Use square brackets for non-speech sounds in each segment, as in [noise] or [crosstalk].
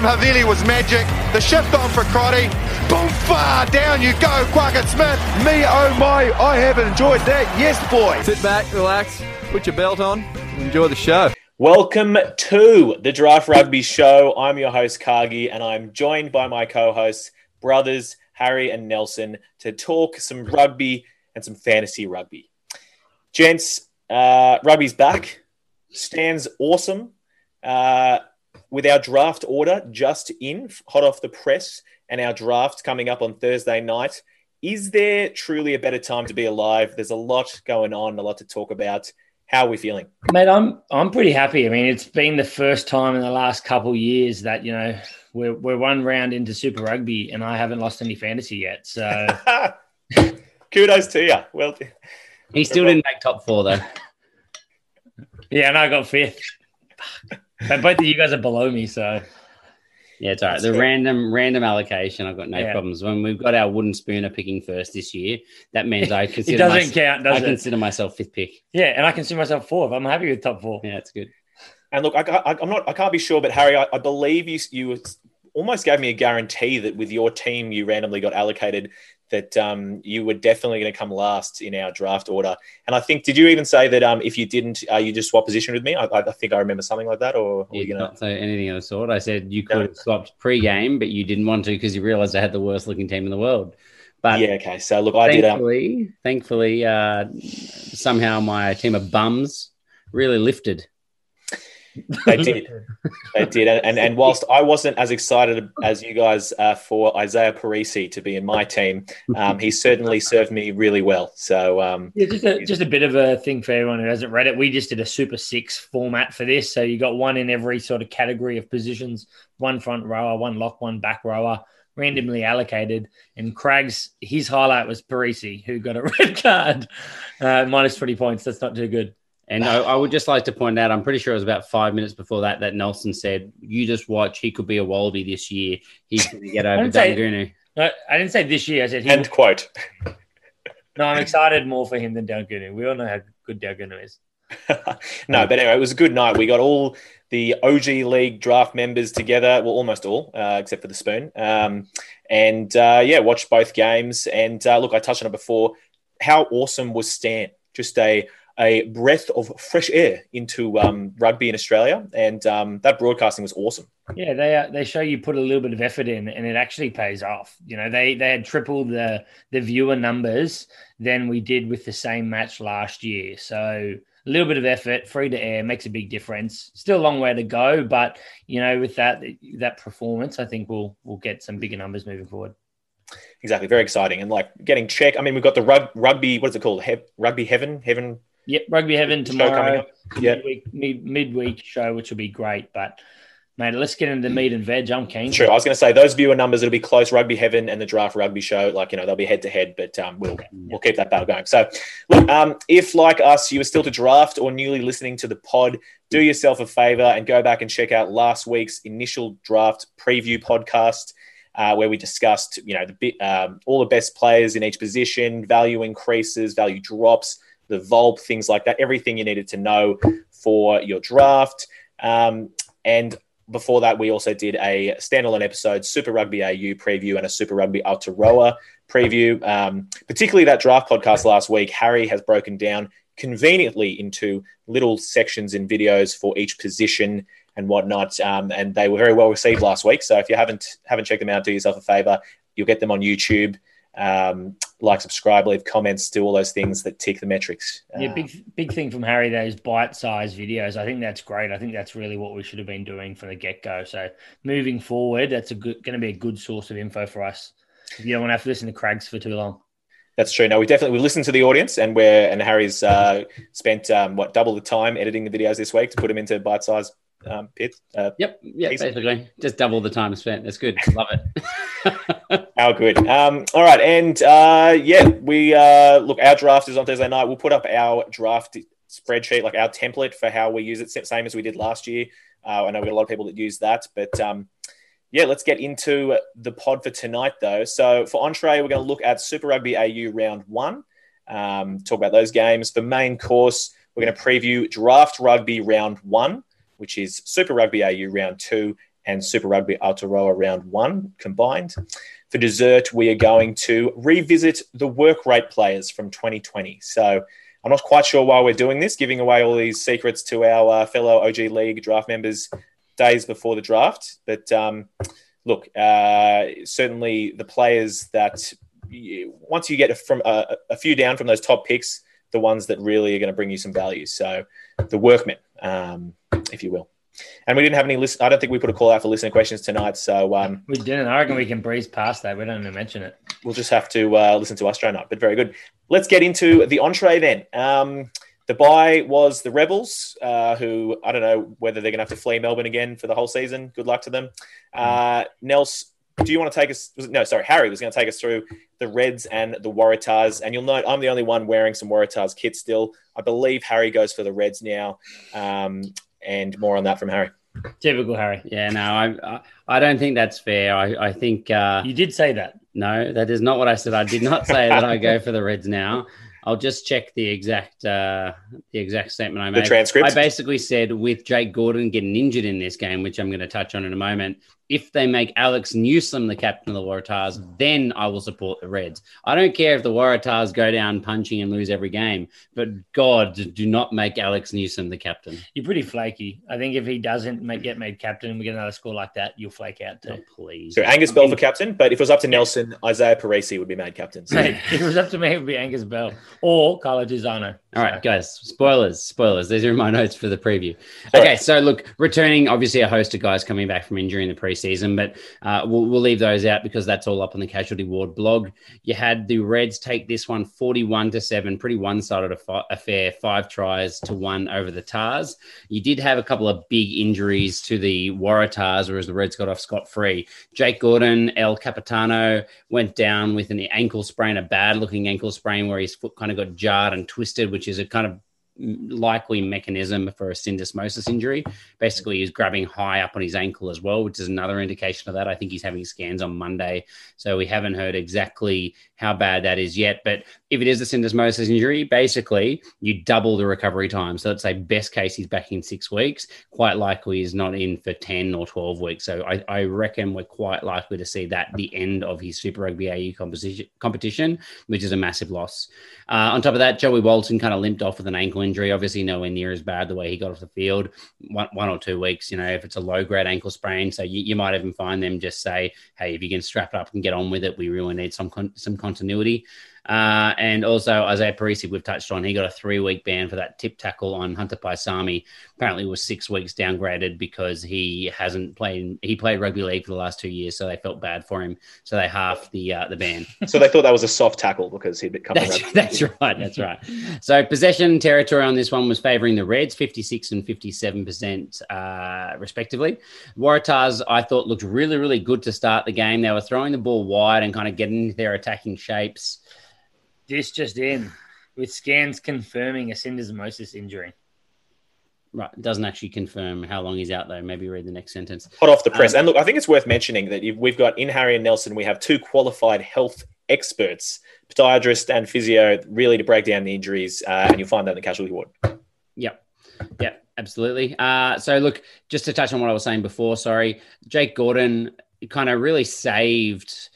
The pass from Havili was magic. The shift on for Crotty. Boom, far down you go, Quackett Smith. Me, oh my, I have enjoyed that. Yes, boy. Sit back, relax, put your belt on, enjoy the show. Welcome to the Draft Rugby Show. I'm your host, Cargie, and I'm joined by my co hosts, brothers Harry and Nelson, to talk some rugby and some fantasy rugby. Gents, uh, rugby's back. Stan's awesome. Uh, with our draft order just in, hot off the press, and our draft coming up on Thursday night. Is there truly a better time to be alive? There's a lot going on, a lot to talk about. How are we feeling, mate? I'm I'm pretty happy. I mean, it's been the first time in the last couple years that you know we're we're one round into Super Rugby, and I haven't lost any fantasy yet. So, [laughs] kudos to you. Well, he still didn't make top four though. [laughs] yeah, and I got fifth. [laughs] but both of you guys are below me, so yeah, it's all right. The random random allocation, I've got no yeah. problems. When we've got our wooden spooner picking first this year, that means I [laughs] consider it doesn't myself, count. Does I it? consider myself fifth pick. Yeah, and I consider myself fourth. I'm happy with top four. Yeah, it's good. And look, I, am not. I can't be sure, but Harry, I, I believe you you almost gave me a guarantee that with your team, you randomly got allocated that um, you were definitely going to come last in our draft order. And I think, did you even say that um, if you didn't, uh, you just swap position with me? I, I, think I remember something like that. Or, you not say anything of the sort. I said you could have swapped pre-game, but you didn't want to because you realized I had the worst looking team in the world. But yeah, okay. So look, I thankfully, did. Um... Thankfully, uh, somehow my team of bums really lifted. They did. they did. And, and whilst I wasn't as excited as you guys uh, for Izaia Perese to be in my team, um, he certainly served me really well. So um, yeah, just a, just a bit of a thing for everyone who hasn't read it. We just did a Super Six format for this, so you got one in every sort of category of positions: one front rower, one lock, one back rower. Randomly allocated, and Craig's his highlight was Perese, who got a [laughs] red card, uh, minus twenty points. That's not too good. And I, I, would just like to point out, I'm pretty sure it was about five minutes before that that Nelson said, "You just watch. He could be a Wallaby this year. He's going to get [laughs] over Daugunu." No, I didn't say this year. I said he end quote. [laughs] no, I'm excited more for him than Daugunu. We all know how good Daugunu is. [laughs] no, but anyway, it was a good night. We got all the OG League draft members together. Well, almost all, uh, except for the spoon. Um, and uh, yeah, watched both games. And uh, look, I touched on it before. How awesome was Stan? Just a a breath of fresh air into um, rugby in Australia, and um, that broadcasting was awesome. Yeah, they uh, they show you put a little bit of effort in, and it actually pays off. You know, they they had tripled the the viewer numbers than we did with the same match last year. So a little bit of effort, free to air, makes a big difference. Still a long way to go, but you know, with that that performance, I think we'll we'll get some bigger numbers moving forward. Exactly, very exciting, and like getting check. I mean, we've got the rug, rugby. What is it called? He- rugby heaven, heaven Yep, Rugby Heaven tomorrow. Yeah, midweek, mid, midweek show, which will be great. But mate, let's get into the meat and veg. I'm keen. True. I was going to say those viewer numbers. It'll be close. Rugby Heaven and the Draft Rugby Show. Like you know, they'll be head to head, but um, we'll we'll keep that battle going. So, look, um, if like us, you are still to draft or newly listening to the pod, do yourself a favor and go back and check out last week's initial draft preview podcast. Uh, where we discussed, you know, the bit, um, all the best players in each position, value increases, value drops, the Volp, things like that, everything you needed to know for your draft. Um, and before that, we also did a standalone episode, Super Rugby AU preview and a Super Rugby Aotearoa preview. Um, particularly that draft podcast last week, Harry has broken down conveniently into little sections and videos for each position and whatnot. Um, and they were very well received last week. So if you haven't haven't checked them out, do yourself a favor. You'll get them on YouTube um, like, subscribe, leave comments, do all those things that tick the metrics. Yeah, big big thing from Harry. Those bite-sized videos. I think that's great. I think that's really what we should have been doing from the get-go. So moving forward, that's a good going to be a good source of info for us. You don't want to have to listen to Crags for too long. That's true. No, we definitely we listened to the audience, and we're and Harry's uh, spent um, what double the time editing the videos this week to put them into bite-sized um, pit. Uh, yep. Yeah. Basically, just double the time spent. That's good. Love it. [laughs] How good. Um, all right, and uh, yeah, we uh, look. Our draft is on Thursday night. We'll put up our draft spreadsheet, like our template for how we use it, same as we did last year. Uh, I know we got a lot of people that use that, but um, yeah, let's get into the pod for tonight, though. So for entree, we're going to look at Super Rugby AU round one. Um, talk about those games. For main course, we're going to preview Draft Rugby round one which is Super Rugby AU round two and Super Rugby Aotearoa round one combined. For dessert, we are going to revisit the work rate players from 2020. So I'm not quite sure why we're doing this, giving away all these secrets to our uh, fellow OG League draft members days before the draft. But um, look, uh, certainly the players that you, once you get from uh, a few down from those top picks, the ones that really are going to bring you some value. So the workmen, um, if you will. And we didn't have any list. I don't think we put a call out for listener questions tonight. So um, we didn't. I reckon we can breeze past that. We don't even mention it. We'll just have to uh, listen to Astro night. But very good. Let's get into the entree then. Um, the buy was the Rebels, uh, who I don't know whether they're going to have to flee Melbourne again for the whole season. Good luck to them. Uh, Nels, do you want to take us? no, sorry, Harry was going to take us through the Reds and the Waratahs. And you'll note I'm the only one wearing some Waratahs kit still. I believe Harry goes for the Reds now. Um, and more on that from Harry. Typical Harry. Yeah, no, I I don't think that's fair. I, I think uh, you did say that. No, that is not what I said. I did not say that I go for the Reds now. I'll just check the exact uh, the exact statement I made. The transcript. I basically said with Jake Gordon getting injured in this game, which I'm going to touch on in a moment, if they make Alex Newsome the captain of the Waratahs, then I will support the Reds. I don't care if the Waratahs go down punching and lose every game, but God, do not make Alex Newsome the captain. You're pretty flaky. I think if he doesn't make, get made captain and we get another score like that, you'll flake out too. Oh, please. So Angus Bell for captain, but if it was up to Nelson, Izaia Perese would be made captain. So. [laughs] if it was up to me, it would be Angus Bell or Carlo Tizzano. All right, guys. Spoilers, spoilers. These are my notes for the preview. Okay, so look, returning obviously a host of guys coming back from injury in the preseason, but uh, we'll, we'll leave those out because that's all up on the Casualty Ward blog. You had the Reds take this one 41 to 7, pretty one sided affair, five tries to one over the Tahs. You did have a couple of big injuries to the Waratahs, whereas the Reds got off scot free. Jake Gordon, El Capitano went down with an ankle sprain, a bad looking ankle sprain where his foot kind of got jarred and twisted, which is a kind of likely mechanism for a syndesmosis injury. Basically, he's grabbing high up on his ankle as well, which is another indication of that. I think he's having scans on Monday, so we haven't heard exactly how bad that is yet. But if it is a syndesmosis injury, basically you double the recovery time. So let's say best case he's back in six weeks. Quite likely he's not in for ten or twelve weeks. So I, I reckon we're quite likely to see that the end of his Super Rugby AU competition, competition which is a massive loss. Uh, on top of that, Joey Walton kind of limped off with an ankle injury. Obviously, nowhere near as bad the way he got off the field. One, one or two weeks, you know, if it's a low grade ankle sprain. So you, you might even find them just say, hey, if you can strap it up and get on with it, we really need some con- some continuity. Uh, and also Izaia Perese, we've touched on, he got a three week ban for that tip tackle on Hunter Paisami. Apparently, was six weeks downgraded because he hasn't played. He played rugby league for the last two years, so they felt bad for him. So they halved the uh, the ban. so they thought that was a soft tackle because he'd become. That's, [laughs] that's right. That's right. So possession territory on this one was favouring the Reds, fifty six and fifty seven percent, uh, respectively. Waratahs, I thought looked really really good to start the game. They were throwing the ball wide and kind of getting into their attacking shapes. This just in, with scans confirming a syndesmosis injury. Right, it doesn't actually confirm how long he's out though. Maybe read the next sentence. Hot off the press. Um, and look, I think it's worth mentioning that we've got in Harry and Nelson, we have two qualified health experts, podiatrist and physio, really to break down the injuries, uh, and you'll find that in the casualty ward. Yep. Yep, absolutely. Uh, so look, just to touch on what I was saying before, sorry, Jake Gordon kind of really saved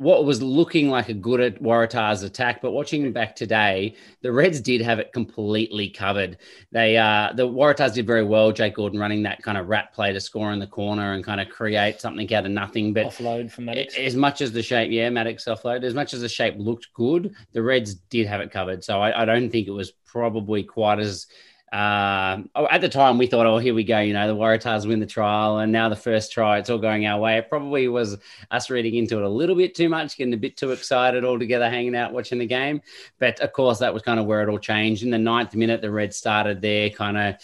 what was looking like a good at Waratahs attack, but watching back today, the Reds did have it completely covered. They uh the Waratahs did very well. Jake Gordon running that kind of rat play to score in the corner and kind of create something out of nothing. But offload from Maddocks. As much as the shape, yeah, Maddocks offload. As much as the shape looked good, the Reds did have it covered. So I, I don't think it was probably quite as uh, at the time, we thought, oh, here we go. You know, the Waratahs win the trial, and now the first try, it's all going our way. It probably was us reading into it a little bit too much, getting a bit too excited all together, hanging out, watching the game. But of course, that was kind of where it all changed. In the ninth minute, the Reds started their kind of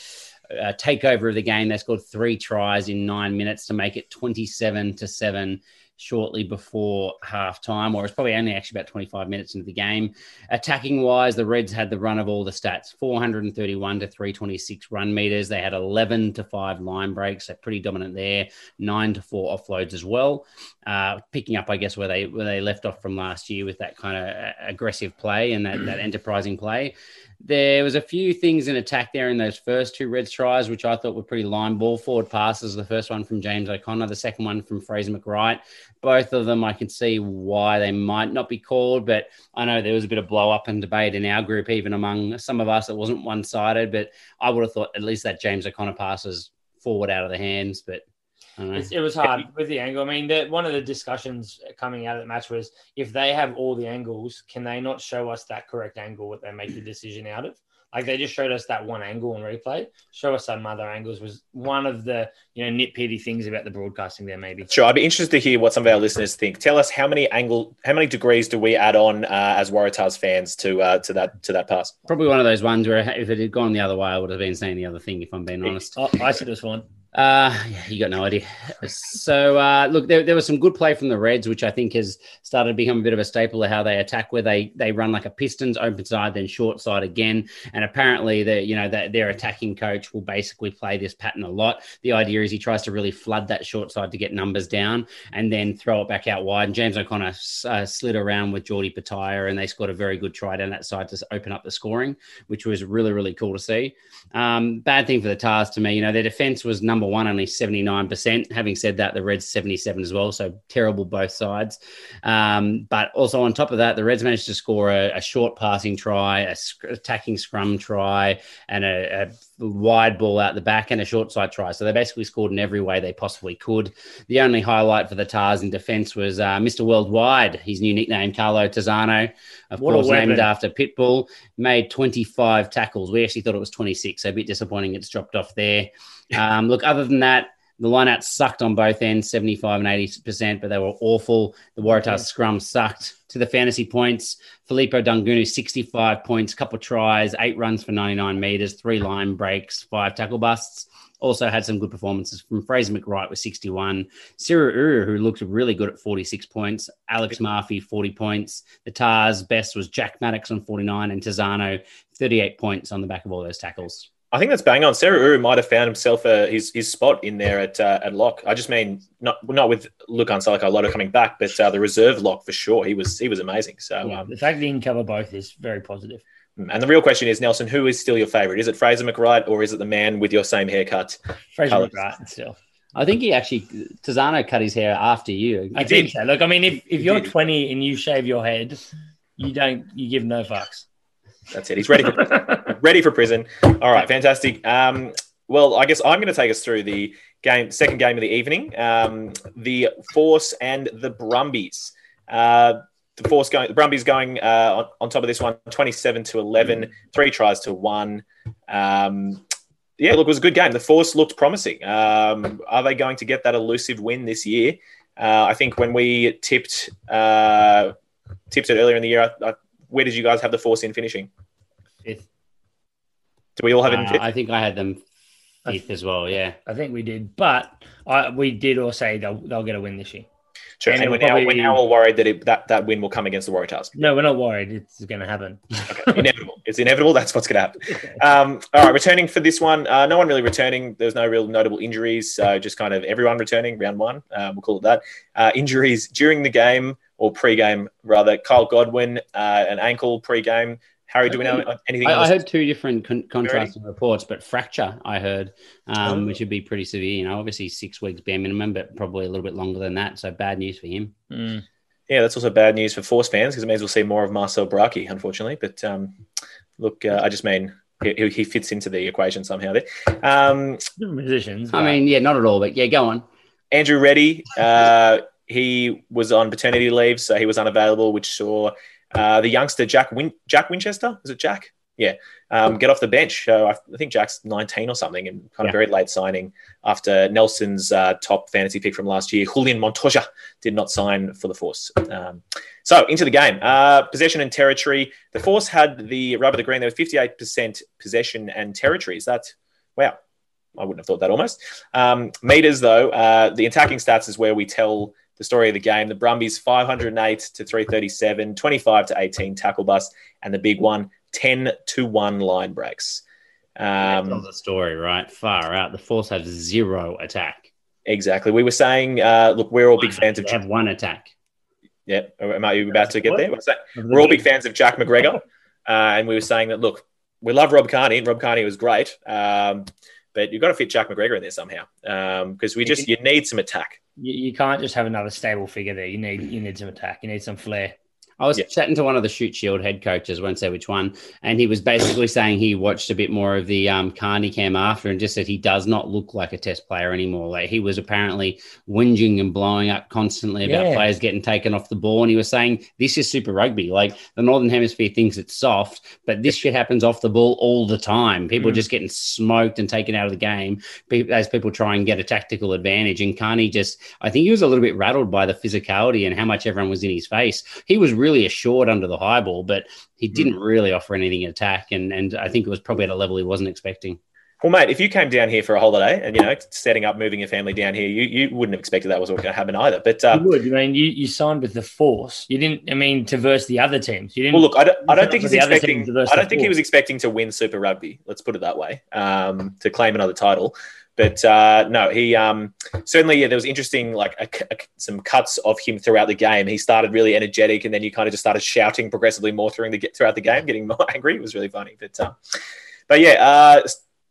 uh, takeover of the game. They scored three tries in nine minutes to make it 27 to 7 shortly before half time, or it's probably only actually about 25 minutes into the game. Attacking wise, the Reds had the run of all the stats 431 to 326 run meters. They had 11 to 5 line breaks, so pretty dominant there, 9 to 4 offloads as well. Uh, picking up, I guess, where they where they left off from last year with that kind of aggressive play and that, that enterprising play. There was a few things in attack there in those first two Reds tries, which I thought were pretty line ball forward passes. The first one from James O'Connor, the second one from Fraser McReight. Both of them, I can see why they might not be called, but I know there was a bit of blow up and debate in our group, even among some of us. It wasn't one sided, but I would have thought at least that James O'Connor passes forward out of the hands, but it was hard with the angle. I mean, the, one of the discussions coming out of the match was if they have all the angles, can they not show us that correct angle that they make the decision out of? Like they just showed us that one angle on replay. Show us some other angles was one of the you know nitpicky things about the broadcasting there. Maybe sure. I'd be interested to hear what some of our listeners think. Tell us how many angle, how many degrees do we add on uh, as Waratahs fans to uh, to that to that pass? Probably one of those ones where if it had gone the other way, I would have been saying the other thing. If I'm being honest, oh, I said it was fine. Uh, yeah, you got no idea. So, uh, look, there, there was some good play from the Reds, which I think has started to become a bit of a staple of how they attack, where they they run like a Pistons open side, then short side again. And apparently, the you know their attacking coach will basically play this pattern a lot. The idea is he tries to really flood that short side to get numbers down, and then throw it back out wide. And James O'Connor uh, slid around with Geordie Petaia, and they scored a very good try down that side to open up the scoring, which was really really cool to see. Um, bad thing for the Tahs to me, you know, their defense was number number one, only 79%. Having said that, the Reds 77 as well. So terrible both sides. Um, but also on top of that, the Reds managed to score a, a short passing try, a sc- attacking scrum try, and a, a wide ball out the back and a short side try. So they basically scored in every way they possibly could. The only highlight for the Tahs in defence was uh, Mr. Worldwide, his new nickname, Carlo Tizzano, of what course, named after Pitbull, made 25 tackles. We actually thought it was 26, so a bit disappointing it's dropped off there. [laughs] Um, look, other than that, the lineout sucked on both ends, 75 and 80%, but they were awful. The Waratahs yeah. scrum sucked. To the fantasy points, Filipo Daugunu, 65 points, couple tries, eight runs for 99 meters, three line breaks, five tackle busts. Also had some good performances from Fraser McReight with 61. Seru Uru, who looked really good at 46 points. Alex Murphy, 40 points. The Tahs' best was Jack Maddocks on 49 and Tizzano, 38 points on the back of all those tackles. I think that's bang on. Seru Uru might have found himself uh, his his spot in there at uh, at lock. I just mean not not with Lukhan Salakaia-Loto coming back, but uh, the reserve lock for sure. He was he was amazing. So yeah, um, the fact that he can cover both is very positive. Mm, and the real question is, Nelson, who is still your favourite? Is it Fraser McReight or is it the man with your same haircut? Fraser Colors? McReight still. I think he actually Tizzano cut his hair after you. I think so. Look, I mean, if, if you're 20 and you shave your head, you don't you give no fucks. That's it. He's ready for [laughs] ready for prison. All right, fantastic. Um, well, I guess I'm going to take us through the game, second game of the evening, um, the Force and the Brumbies. Uh, the Force going, the Brumbies going uh, on, on, top of this one, 27 to 11, three tries to one. Um, yeah, look, it was a good game. The Force looked promising. Um, are they going to get that elusive win this year? Uh, I think when we tipped uh, tipped it earlier in the year, I, I where did you guys have the Force in finishing? Fifth. Do we all have it in fifth? I think I had them fifth as well. Yeah, I think we did, but I, we did all say they'll they'll get a win this year. Sure. And, and we're, probably... now, we're now all worried that it, that that win will come against the Waratahs. No, we're not worried. It's going to happen. okay. Inevitable. It's inevitable. That's what's going to happen. Um, all right. Returning for this one. Uh, no one really returning. There's no real notable injuries. So just kind of everyone returning round one. Uh, we'll call it that. Uh, injuries during the game or pre-game rather. Kyle Godwin, uh, an ankle pre-game. Harry, do we know anything? I, I heard two different con- contrasting reports, but fracture I heard, um, oh. which would be pretty severe. You know, obviously six weeks bare minimum, but probably a little bit longer than that. So bad news for him. Mm. Yeah, that's also bad news for Force fans because it means we'll see more of Marcel Brache, unfortunately. But um, look, uh, I just mean he, he, fits into the equation somehow there. Um, musicians. I mean, yeah, not at all, but yeah, go on. Andrew Ready, uh, he was on paternity leave, so he was unavailable, which saw uh, the youngster Jack Win- Jack Winchester. Is it Jack? Yeah, um, get off the bench. Uh, I think Jack's 19 or something, and kind of very late signing after Nelson's uh, top fantasy pick from last year, Julian Montoya, did not sign for the Force. Um, so into the game, uh, possession and territory. The Force had the rubber the green. There was 58% possession and territory. Is that wow? I wouldn't have thought that almost. Um, meters though, uh, the attacking stats is where we tell the story of the game. The Brumbies 508 to 337, 25 to 18 tackle bust, and the big one 10 to 1 line breaks. Um, Um, the story, right? Far out. The Force had zero attack. exactly. We were saying, uh, look, we're all big fans of. Have one attack. Yeah, am I about to get there? We're all big fans of Jack McGregor, uh, and we were saying that look, we love Rob Kearney, and Rob Kearney was great, um, but you've got to fit Jack McGregor in there somehow um, because we just you need some attack. You, you can't just have another stable figure there. You need you need some attack. You need some flair. I was Yeah. chatting to one of the Shute Shield head coaches, won't say which one, and he was basically saying he watched a bit more of the um, Kearney cam after and just said he does not look like a test player anymore. Like he was apparently whinging and blowing up constantly about Yeah. players getting taken off the ball, and he was saying this is Super Rugby. Like the Northern Hemisphere thinks it's soft, but this shit happens off the ball all the time. People Mm. just getting smoked and taken out of the game as people try and get a tactical advantage. And Kearney just, I think he was a little bit rattled by the physicality and how much everyone was in his face. He was really assured under the high ball, but he didn't really offer anything in attack. And, and I think it was probably at a level he wasn't expecting. Well, mate, if you came down here for a holiday and you know setting up, moving your family down here, you, you wouldn't have expected that was going to happen either. But uh, you would. I mean, you, you signed with the Force. You didn't. I mean, to verse the other teams. You didn't. well, look, I don't, I don't think he's for the other expecting. I don't the think he was expecting to win Super Rugby. Let's put it that way. Um, to claim another title, but uh, no, he um, certainly yeah, there was interesting like a, a- some cuts of him throughout the game. He started really energetic, and then you kind of just started shouting progressively more through the throughout the game, getting [laughs] more angry. It was really funny, but uh, but yeah,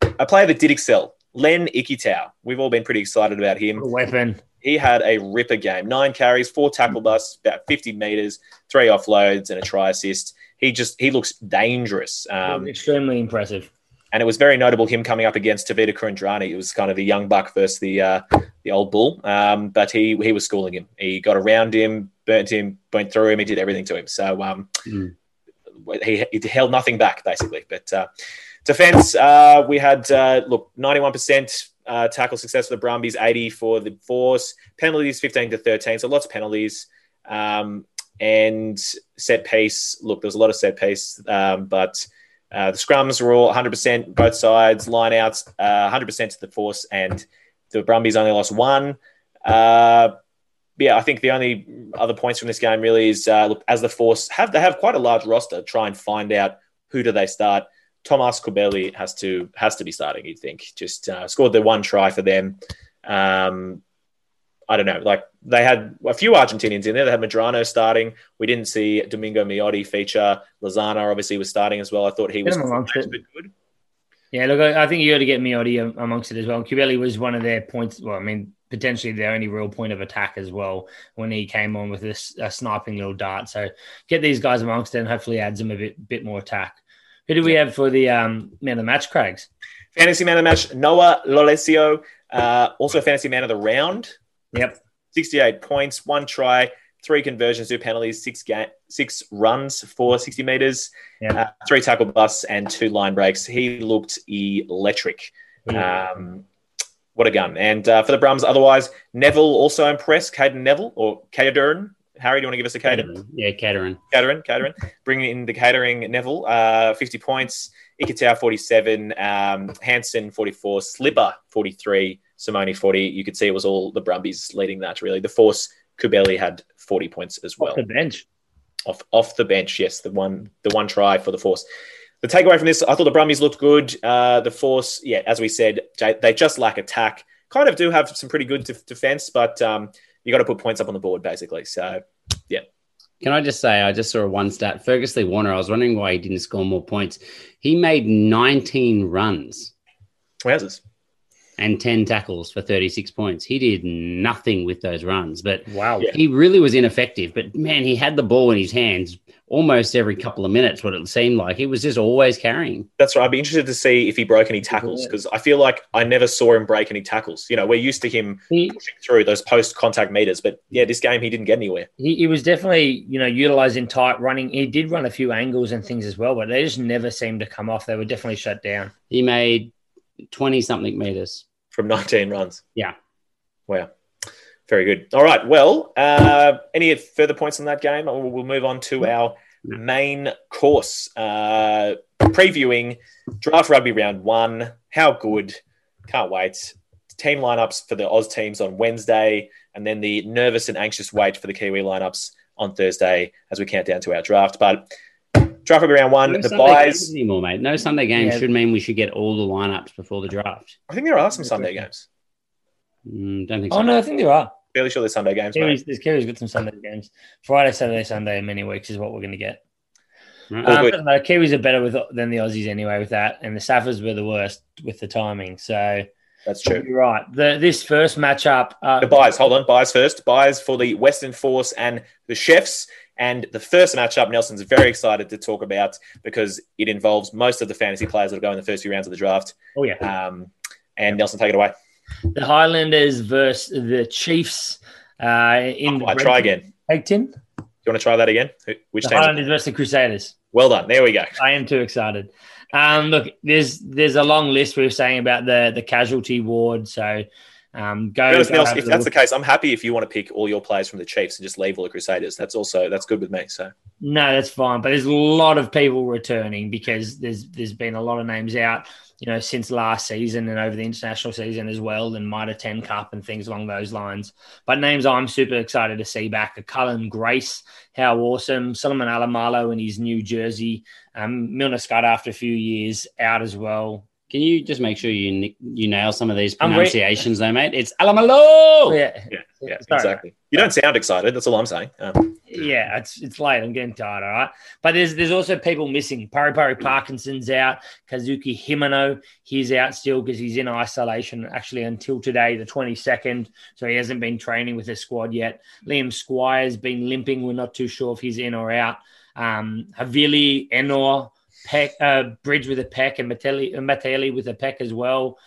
uh, a player that did excel, Len Ikitau. We've all been pretty excited about him a weapon. he had a ripper game. Nine carries, four tackle busts, about 50 meters, three offloads, and a try assist. He just he looks dangerous. Um, extremely impressive. And it was very notable him coming up against Tevita Kuridrani. It was kind of the young buck versus the uh, the old bull. Um, but he he was schooling him. He got around him, burnt him, went through him. He did everything to him. So um, Mm. he, he held nothing back basically. But uh, defense, uh, we had uh, look ninety one percent. Uh, tackle success for the Brumbies, 80 for the Force. Penalties, 15 to 13. So lots of penalties. Um, and set piece, look, there was a lot of set piece, um, but uh, the scrums were all 100% both sides, line outs, uh, 100% to the Force, and the Brumbies only lost one. Uh, yeah, I think the only other points from this game really is uh, look, as the Force have they have quite a large roster. Try and find out who do they start. Thomas Cubelli has to has to be starting. You'd think just uh, scored the one try for them. Um, I don't know, like they had a few Argentinians in there. They had Medrano starting. We didn't see Domingo Miotti feature. Lezana obviously was starting as well. I thought he was good. Yeah, look, I I think you got to get Miotti amongst it as well. Cubelli was one of their points. Well, I mean, potentially their only real point of attack as well when he came on with this a sniping little dart. So get these guys amongst it and hopefully adds them a bit bit more attack. Who do we have for the um, man of the match, Craigs? Fantasy man of the match, Noah Lolesio, uh, also fantasy man of the round. Yep. 68 points, one try, three conversions, two penalties, six ga- six runs for 60 meters, Yeah. uh, three tackle busts, and two line breaks. He looked electric. Yeah. Um, what a gun. And uh, for the Brums, otherwise, Neville also impressed. Caden Neville or Cadern. Harry, do you want to give us a Caden? Yeah, Caterin. Catering, catering, bringing in the catering Neville, uh, 50 points, Ikitau 47, um, Hanson 44, Slipper 43, Simone 40. You could see it was all the Brumbies leading that really. The Force, Cubelli had 40 points as well Off the bench. off off the bench. Yes, the one the one try for the Force. The takeaway from this, I thought the Brumbies looked good. Uh, the Force, yeah, as we said, they they just lack attack. Kind of do have some pretty good def- defense, but um, you got to put points up on the board basically. So yeah. Can I just say, I just saw a one stat. Fergus Lee Warner, I was wondering why he didn't score more points. He made 19 runs wowzers. And 10 tackles for 36 points. He did nothing with those runs, but Wow. He really was ineffective. But man, he had the ball in his hands almost every couple of minutes, what it seemed like. He was just always carrying. That's right. I'd be interested to see if he broke any tackles because I feel like I never saw him break any tackles. You know, we're used to him He, pushing through those post contact meters, but yeah, this game he didn't get anywhere. he, he was definitely, you know, utilizing tight running. He did run a few angles and things as well, but they just never seemed to come off. They were definitely shut down. He made 20 something meters. from 19 runs. Yeah. Wow. Very good. All right. Well, uh, any further points on that game? Or we'll move on to our main course, uh, previewing draft rugby round one. How good. Can't wait. team lineups for the Oz teams on Wednesday, and then the nervous and anxious wait for the Kiwi lineups on Thursday as we count down to our draft. But draft will round one. No the Sunday buys. games anymore, mate. No Sunday games Yeah. should mean we should get all the lineups before the draft. I think there are some Sunday games. Mm, don't think so. Oh no, I think there are. Fairly sure there's Sunday games, mate. Kiwis, there's Kiwis got some Sunday games. Friday, Saturday, Sunday in many weeks is what we're going to get. Right. Um, good. doesn't. Kiwis are better with than the Aussies anyway with that, and the Saffers were the worst with the timing. So That's true. you're right. The, this first matchup, uh, The buys, hold on, buys first. Buys for the Western Force and the Chefs. And the first matchup, Nelson's very excited to talk about because it involves most of the fantasy players that will go in the first few rounds of the draft. oh yeah, Um, and Nelson, take it away. the Highlanders versus the Chiefs. Uh, in the I try again. Hey Tim, Do you want to try that again? Who- Which the team? Highlanders versus the Crusaders. Well done. There we go. I am too excited. Um, look, there's there's a long list we were saying about the the casualty ward. So um, go. To be honest, go if that's the case, I'm happy if you want to pick all your players from the Chiefs and just leave all the Crusaders. That's also that's good with me. So No, that's fine. But there's a lot of people returning because there's there's been a lot of names out, you know, since last season and over the international season as well, and Mitre 10 Cup and things along those lines. But names I'm super excited to see back are Cullen Grace, how awesome, Solomon Alaimalo in his new jersey, um, Milner-Skudder after a few years out as well. Can you just make sure you you nail some of these I'm re- pronunciations, though, mate? It's Alaimalo. yeah, yeah, yeah, Sorry. exactly. You don't sound excited. That's all I'm saying. Um, Yeah, it's it's late. I'm getting tired. All right, but there's there's also people missing. Pari Pari Parkinson's out. Kazuki Himeno, he's out still because he's in isolation actually until today, the 22nd. So he hasn't been training with the squad yet. Liam Squire's been limping. We're not too sure if he's in or out. Um, Havili, Ennor, Peck, uh, Bridge with a Peck, and Mateli, Mateli with a Peck as well.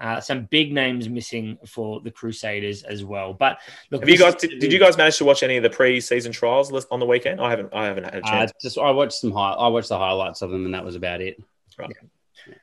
Uh, some big names missing for the Crusaders as well. But look, have you guys did, did you guys manage to watch any of the pre-season trials list on the weekend? I haven't. I haven't had a Uh, chance. just I watched some high, I watched the highlights of them, and that was about it.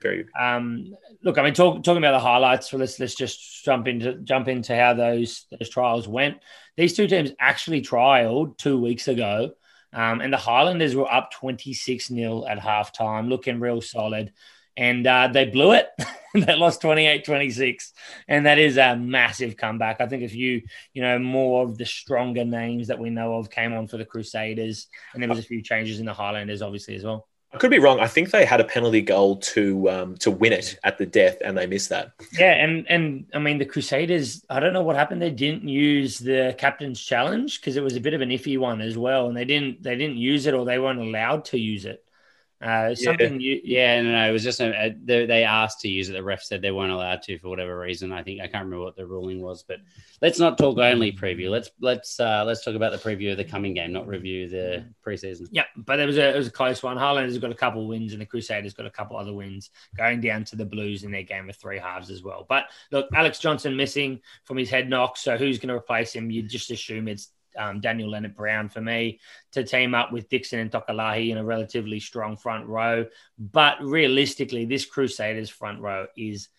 Very good. Um, look, I mean, talk, talking about the highlights. So let's let's just jump into jump into how those those trials went. These two teams actually trialed two weeks ago, um, and the Highlanders were up twenty six 0 at halftime, looking real solid, and uh, they blew it. [laughs] they lost 28-26, and that is a massive comeback. I think if you you know more of the stronger names that we know of came on for the Crusaders, and there was a few changes in the Highlanders, obviously as well. I could be wrong. I think they had a penalty goal to um, to win it at the death, and they missed that. Yeah, and and I mean the Crusaders. I don't know what happened. They didn't use the captain's challenge because it was a bit of an iffy one as well, and they didn't they didn't use it or they weren't allowed to use it. Uh, something you, Yeah, no, no, it was just a, a, they, they asked to use it. The ref said they weren't allowed to for whatever reason. I think I can't remember what the ruling was, but let's not talk only preview. Let's let's uh, let's talk about the preview of the coming game, not review the preseason. Yeah, but it was a it was a close one. Highlanders got a couple wins, and the Crusaders got a couple other wins, going down to the Blues in their game of three halves as well. But look, Alex Johnson missing from his head knock, so who's going to replace him? You just assume it's um, Daniel Lienert-Brown for me to team up with Dixon and Tokolahi in a relatively strong front row. But realistically, this Crusaders front row is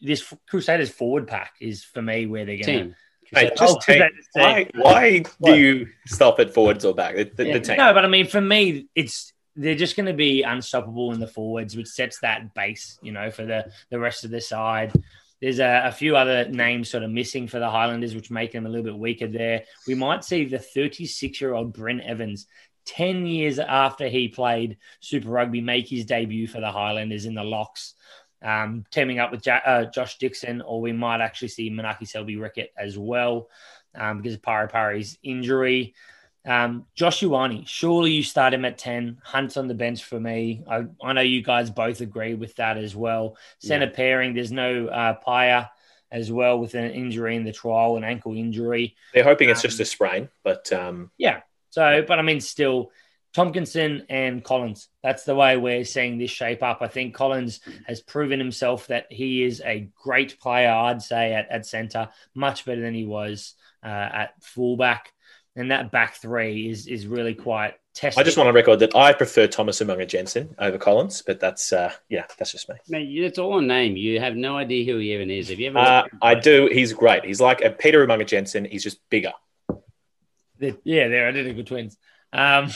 this Crusaders forward pack is for me where they're going to. Team. Mate, Oh, take, why why What? do you stop at forwards or back? The, the, Yeah. the team. No, but I mean, for me, it's they're just going to be unstoppable in the forwards, which sets that base, you know, for the the rest of the side. There's a, a few other names sort of missing for the Highlanders, which make them a little bit weaker there. We might see the 36 year old Bryn Evans, 10 years after he played Super Rugby, make his debut for the Highlanders in the locks, um, teaming up with ja- uh, Josh Dickson, or we might actually see Manaaki Selby-Rickit as well um, because of Pari Pari's injury. Um, Josh Ioane, surely you start him at 10. Hunt's on the bench for me. I, I know you guys both agree with that as well. Center pairing, there's no uh, as well with an injury in the trial, an ankle injury. They're hoping it's just a sprain, but um, Yeah. So, but I mean, still, Tomkinson and Collins. That's the way we're seeing this shape up. I think Collins has proven himself that he is a great player, I'd say, at, at center, much better than he was uh, at fullback. And that back three is is really quite tested. I just want to record that I prefer Thomas Umaga-Jensen over Collins, but that's uh, yeah, that's just me. Mate, it's all a name. You have no idea who he even is. Have you ever? Uh, I do. He's great. He's like a Peter Umaga-Jensen. He's just bigger. They're- yeah, they're identical twins. Um,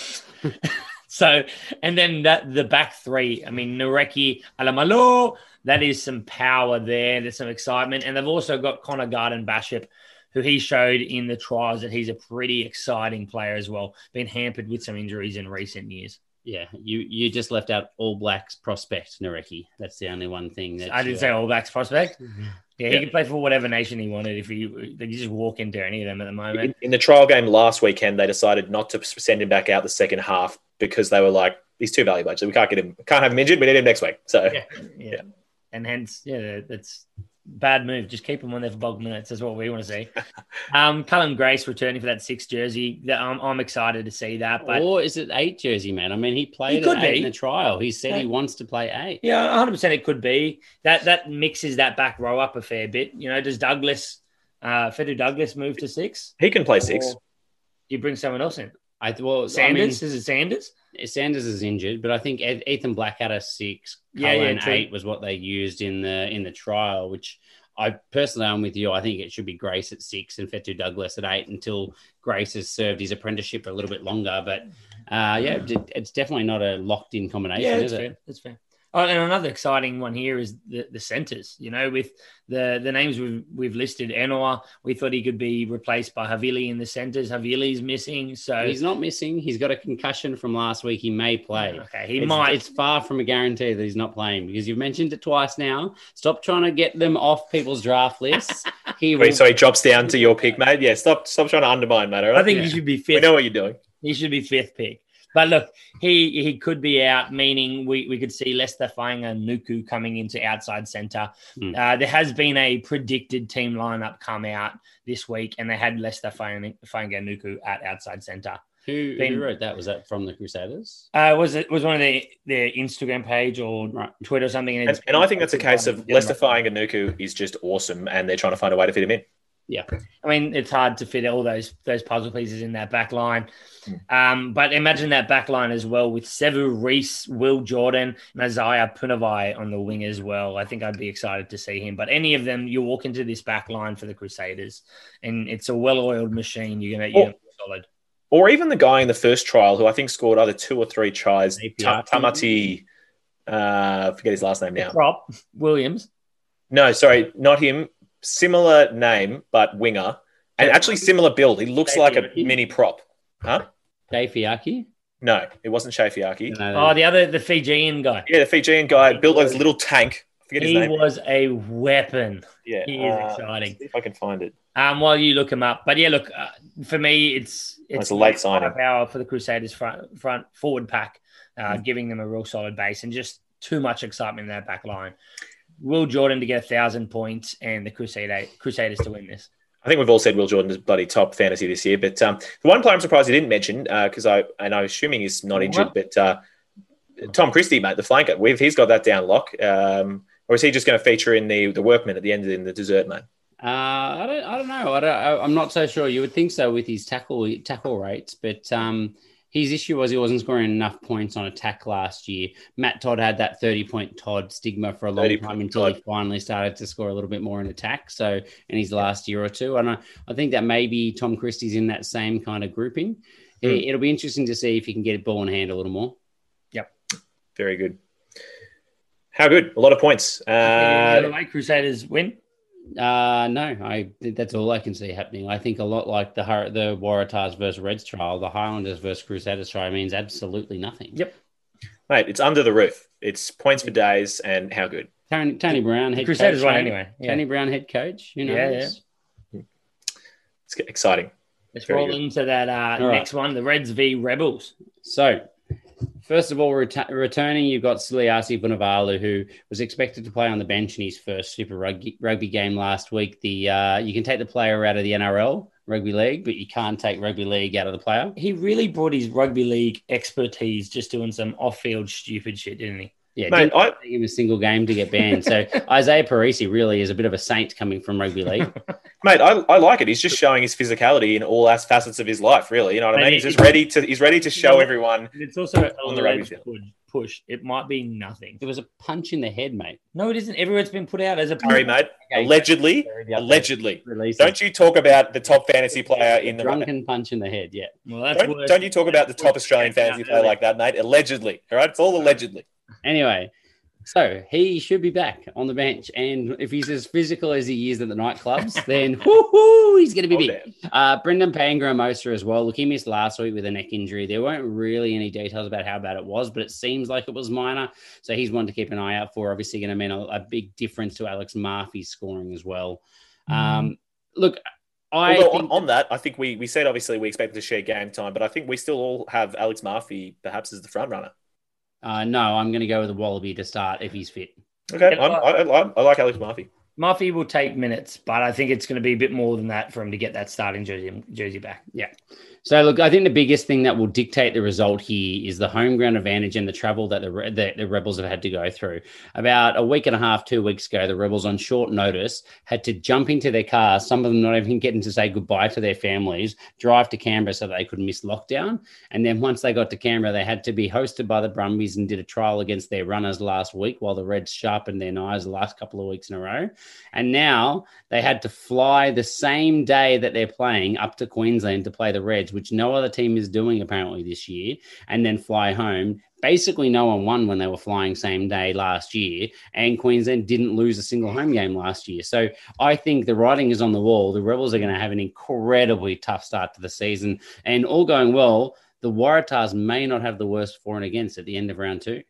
[laughs] so, and then that the back three. I mean, Nareki, Alaimalo. That is some power there. There's some excitement, and they've also got Connor Garden-Bachop, who he showed in the trials that he's a pretty exciting player as well. Been hampered with some injuries in recent years. Yeah, you you just left out All Blacks prospect Nareki. That's the only one thing that I didn't say All Blacks prospect. Mm-hmm. Yeah, he could play for whatever nation he wanted if he they could just walk into any of them at the moment. In, in the trial game last weekend, they decided not to send him back out the second half because they were like, he's too valuable. Actually, we can't get him, can't have him injured. We need him next week. So Yeah, yeah. And hence, yeah, that's bad move. Just keep him on there for bulk minutes. That's what we want to see. um, Cullen Grace returning for that six jersey. That I'm, I'm excited to see that. But or is it eight jersey, man? I mean, he played He could eight be. in the trial. He said he wants to play eight. yeah, 100 percent it could be that that mixes that back row up a fair bit. You know, does Douglas, uh, Whetu Douglas move to six? he can play six. Or you bring someone else in. I well, Sanders I is it Sanders? Sanders is injured, but I think Eth- Ethan Blackadder six, Yeah, Cullen yeah, eight was what they used in the in the trial. Which I personally, I'm with you. I think it should be Grace at six and Whetu Douglas at eight until Grace has served his apprenticeship a little bit longer. But uh, yeah, it's definitely not a locked in combination, Yeah, is that's it? That's fair. Oh, and another exciting one here is the, the centers. You know, with the the names we've we've listed, Ennor, we thought he could be replaced by Havili in the centers. Havili's missing, so He's not missing. He's got a concussion from last week. He may play. okay, he it's, might. It's far from a guarantee that he's not playing because you've mentioned it twice now. Stop trying to get them off people's draft lists. [laughs] He will. Wait, so he drops down to your pick, mate. Yeah, stop, stop trying to undermine, mate. all right? I think yeah. he should be we fifth. know what you're doing. He should be fifth pick. But look, he he could be out, meaning we, we could see Leicester Fainga Nuku coming into outside center. Hmm. Uh, there has been a predicted team lineup come out this week, and they had Leicester Fainga Fainga'anuku at outside center. who, Ben- who wrote that? Was that from the Crusaders? Uh, was it was one of the their Instagram page or Right. Twitter or something? And, it's- and I think that's a case of Yeah, Leicester Fainga'anuku is just awesome, and they're trying to find a way to fit him in. I mean, it's hard to fit all those those puzzle pieces in that back line. Hmm. Um, but imagine that back line as well with Sevu Reece, Will Jordan, and Isaiah Punivai on the wing as well. I think I'd be excited to see him. But any of them, you walk into this back line for the Crusaders, and it's a well-oiled machine. You're gonna, you're gonna be solid. Or even the guy in the first trial who I think scored either two or three tries, Ta- Tamati. Uh, forget his last name now. Rob Williams. No, sorry, not him. Similar name, but winger, and actually similar build. He looks like a mini prop. Huh? Dave Fiaki? No, it wasn't Shafiaki. Oh, the other, the Fijian guy. Yeah, the Fijian guy built like this little tank. I forget his He name. was a weapon. yeah, he is uh, exciting. See if I can find it. Um, while you look him up, but yeah, look uh, for me, it's it's It's a late signing. power for the Crusaders front front forward pack, uh, Hmm. giving them a real solid base and just too much excitement in that back line. Will Jordan to get a thousand points and the Crusader Crusaders to win this. I think we've all said Will Jordan is bloody top fantasy this year. But um, the one player I'm surprised he didn't mention because I and I'm assuming he's not injured, but uh, Tom Christie, mate, the flanker, we've he's got that down lock. Um, or is he just going to feature in the the workman at the end in the dessert, mate? Uh, I don't. I don't know. I don't, I, I'm not so sure. You would think so with his tackle tackle rates, but um, his issue was he wasn't scoring enough points on attack last year. Matt Todd had that 30 point Todd stigma for a long time point until he finally started to score a little bit more in attack. So in his last year or two, and I, I think that maybe Tom Christie's in that same kind of grouping. Hmm. It, it'll be interesting to see if he can get a ball in hand a little more. Yep. Very good. How good? A lot of points. Uh, the Crusaders win. Uh, no, I that's all I can see happening. I think a lot like the the Waratahs versus Reds trial, the Highlanders versus Crusaders trial means absolutely nothing. Yep. mate, it's under the roof. It's points for days and how good. Tony, Tony Brown, head Crusaders coach. won Tony- anyway. Yeah. Tony Brown, head coach. Who Yeah, knows? It's exciting. Let's roll good. into that uh, All right. next one: the Reds v Rebels. So, first of all, ret- returning, you've got Suliasi Vunivalu, who was expected to play on the bench in his first Super Rugby, rugby game last week. The uh, you can take the player out of the NRL rugby league, but you can't take rugby league out of the player. He really brought his rugby league expertise, just doing some off-field stupid shit, didn't he? Yeah, Mate, didn't I, take him a single game to get banned. So [laughs] Izaia Perese really is a bit of a saint coming from rugby league. [laughs] mate, I, I like it. He's just showing his physicality in all facets of his life, really. You know what I mean? He's just ready to he's ready to show everyone. It's also On the rugby field. push, push, it might be nothing. It was a punch in the head, mate. No, it isn't. Everyone's been put out as a Sorry, mate. [laughs] Okay. Allegedly, Sorry, allegedly. Release Don't you talk about the top fantasy player in the drunken punch in the head? Yeah. Well, that's Don't, worse. don't you talk about the top Australian fantasy player like that, mate? Allegedly. All right, it's all allegedly. Anyway, so he should be back on the bench, and if he's as physical as he is at the nightclubs, [laughs] then whoo he's going to be big. Uh, Brandon Paenga-Amosa as well. Look, he missed last week with a neck injury. There weren't really any details about how bad it was, but it seems like it was minor. So he's one to keep an eye out for. Obviously, going to mean a, a big difference to Alex Murphy's scoring as well. Um, look, I Although on, on that, I think we, we said obviously we expect to share game time, but I think we still all have Alex Murphy perhaps as the front runner. Uh, no, I'm going to go with the Wallaby to start if he's fit. Okay, I'm, I, I, I like Alex Murphy. Murphy will take minutes, but I think it's going to be a bit more than that for him to get that starting jersey jersey back. Yeah. So look, I think the biggest thing that will dictate the result here is the home ground advantage and the travel that the, the the rebels have had to go through. About a week and a half, two weeks ago, the rebels on short notice had to jump into their cars. Some of them not even getting to say goodbye to their families, drive to Canberra so they could miss lockdown. And then once they got to Canberra, they had to be hosted by the Brumbies and did a trial against their runners last week, while the Reds sharpened their knives the last couple of weeks in a row. And now they had to fly the same day that they're playing up to Queensland to play the Reds, which no other team is doing apparently this year, and then fly home. Basically, no one won when they were flying same day last year, and Queensland didn't lose a single home game last year. So I think the writing is on the wall. The Rebels are going to have an incredibly tough start to the season, and all going well, the Waratahs may not have the worst for and against at the end of round two.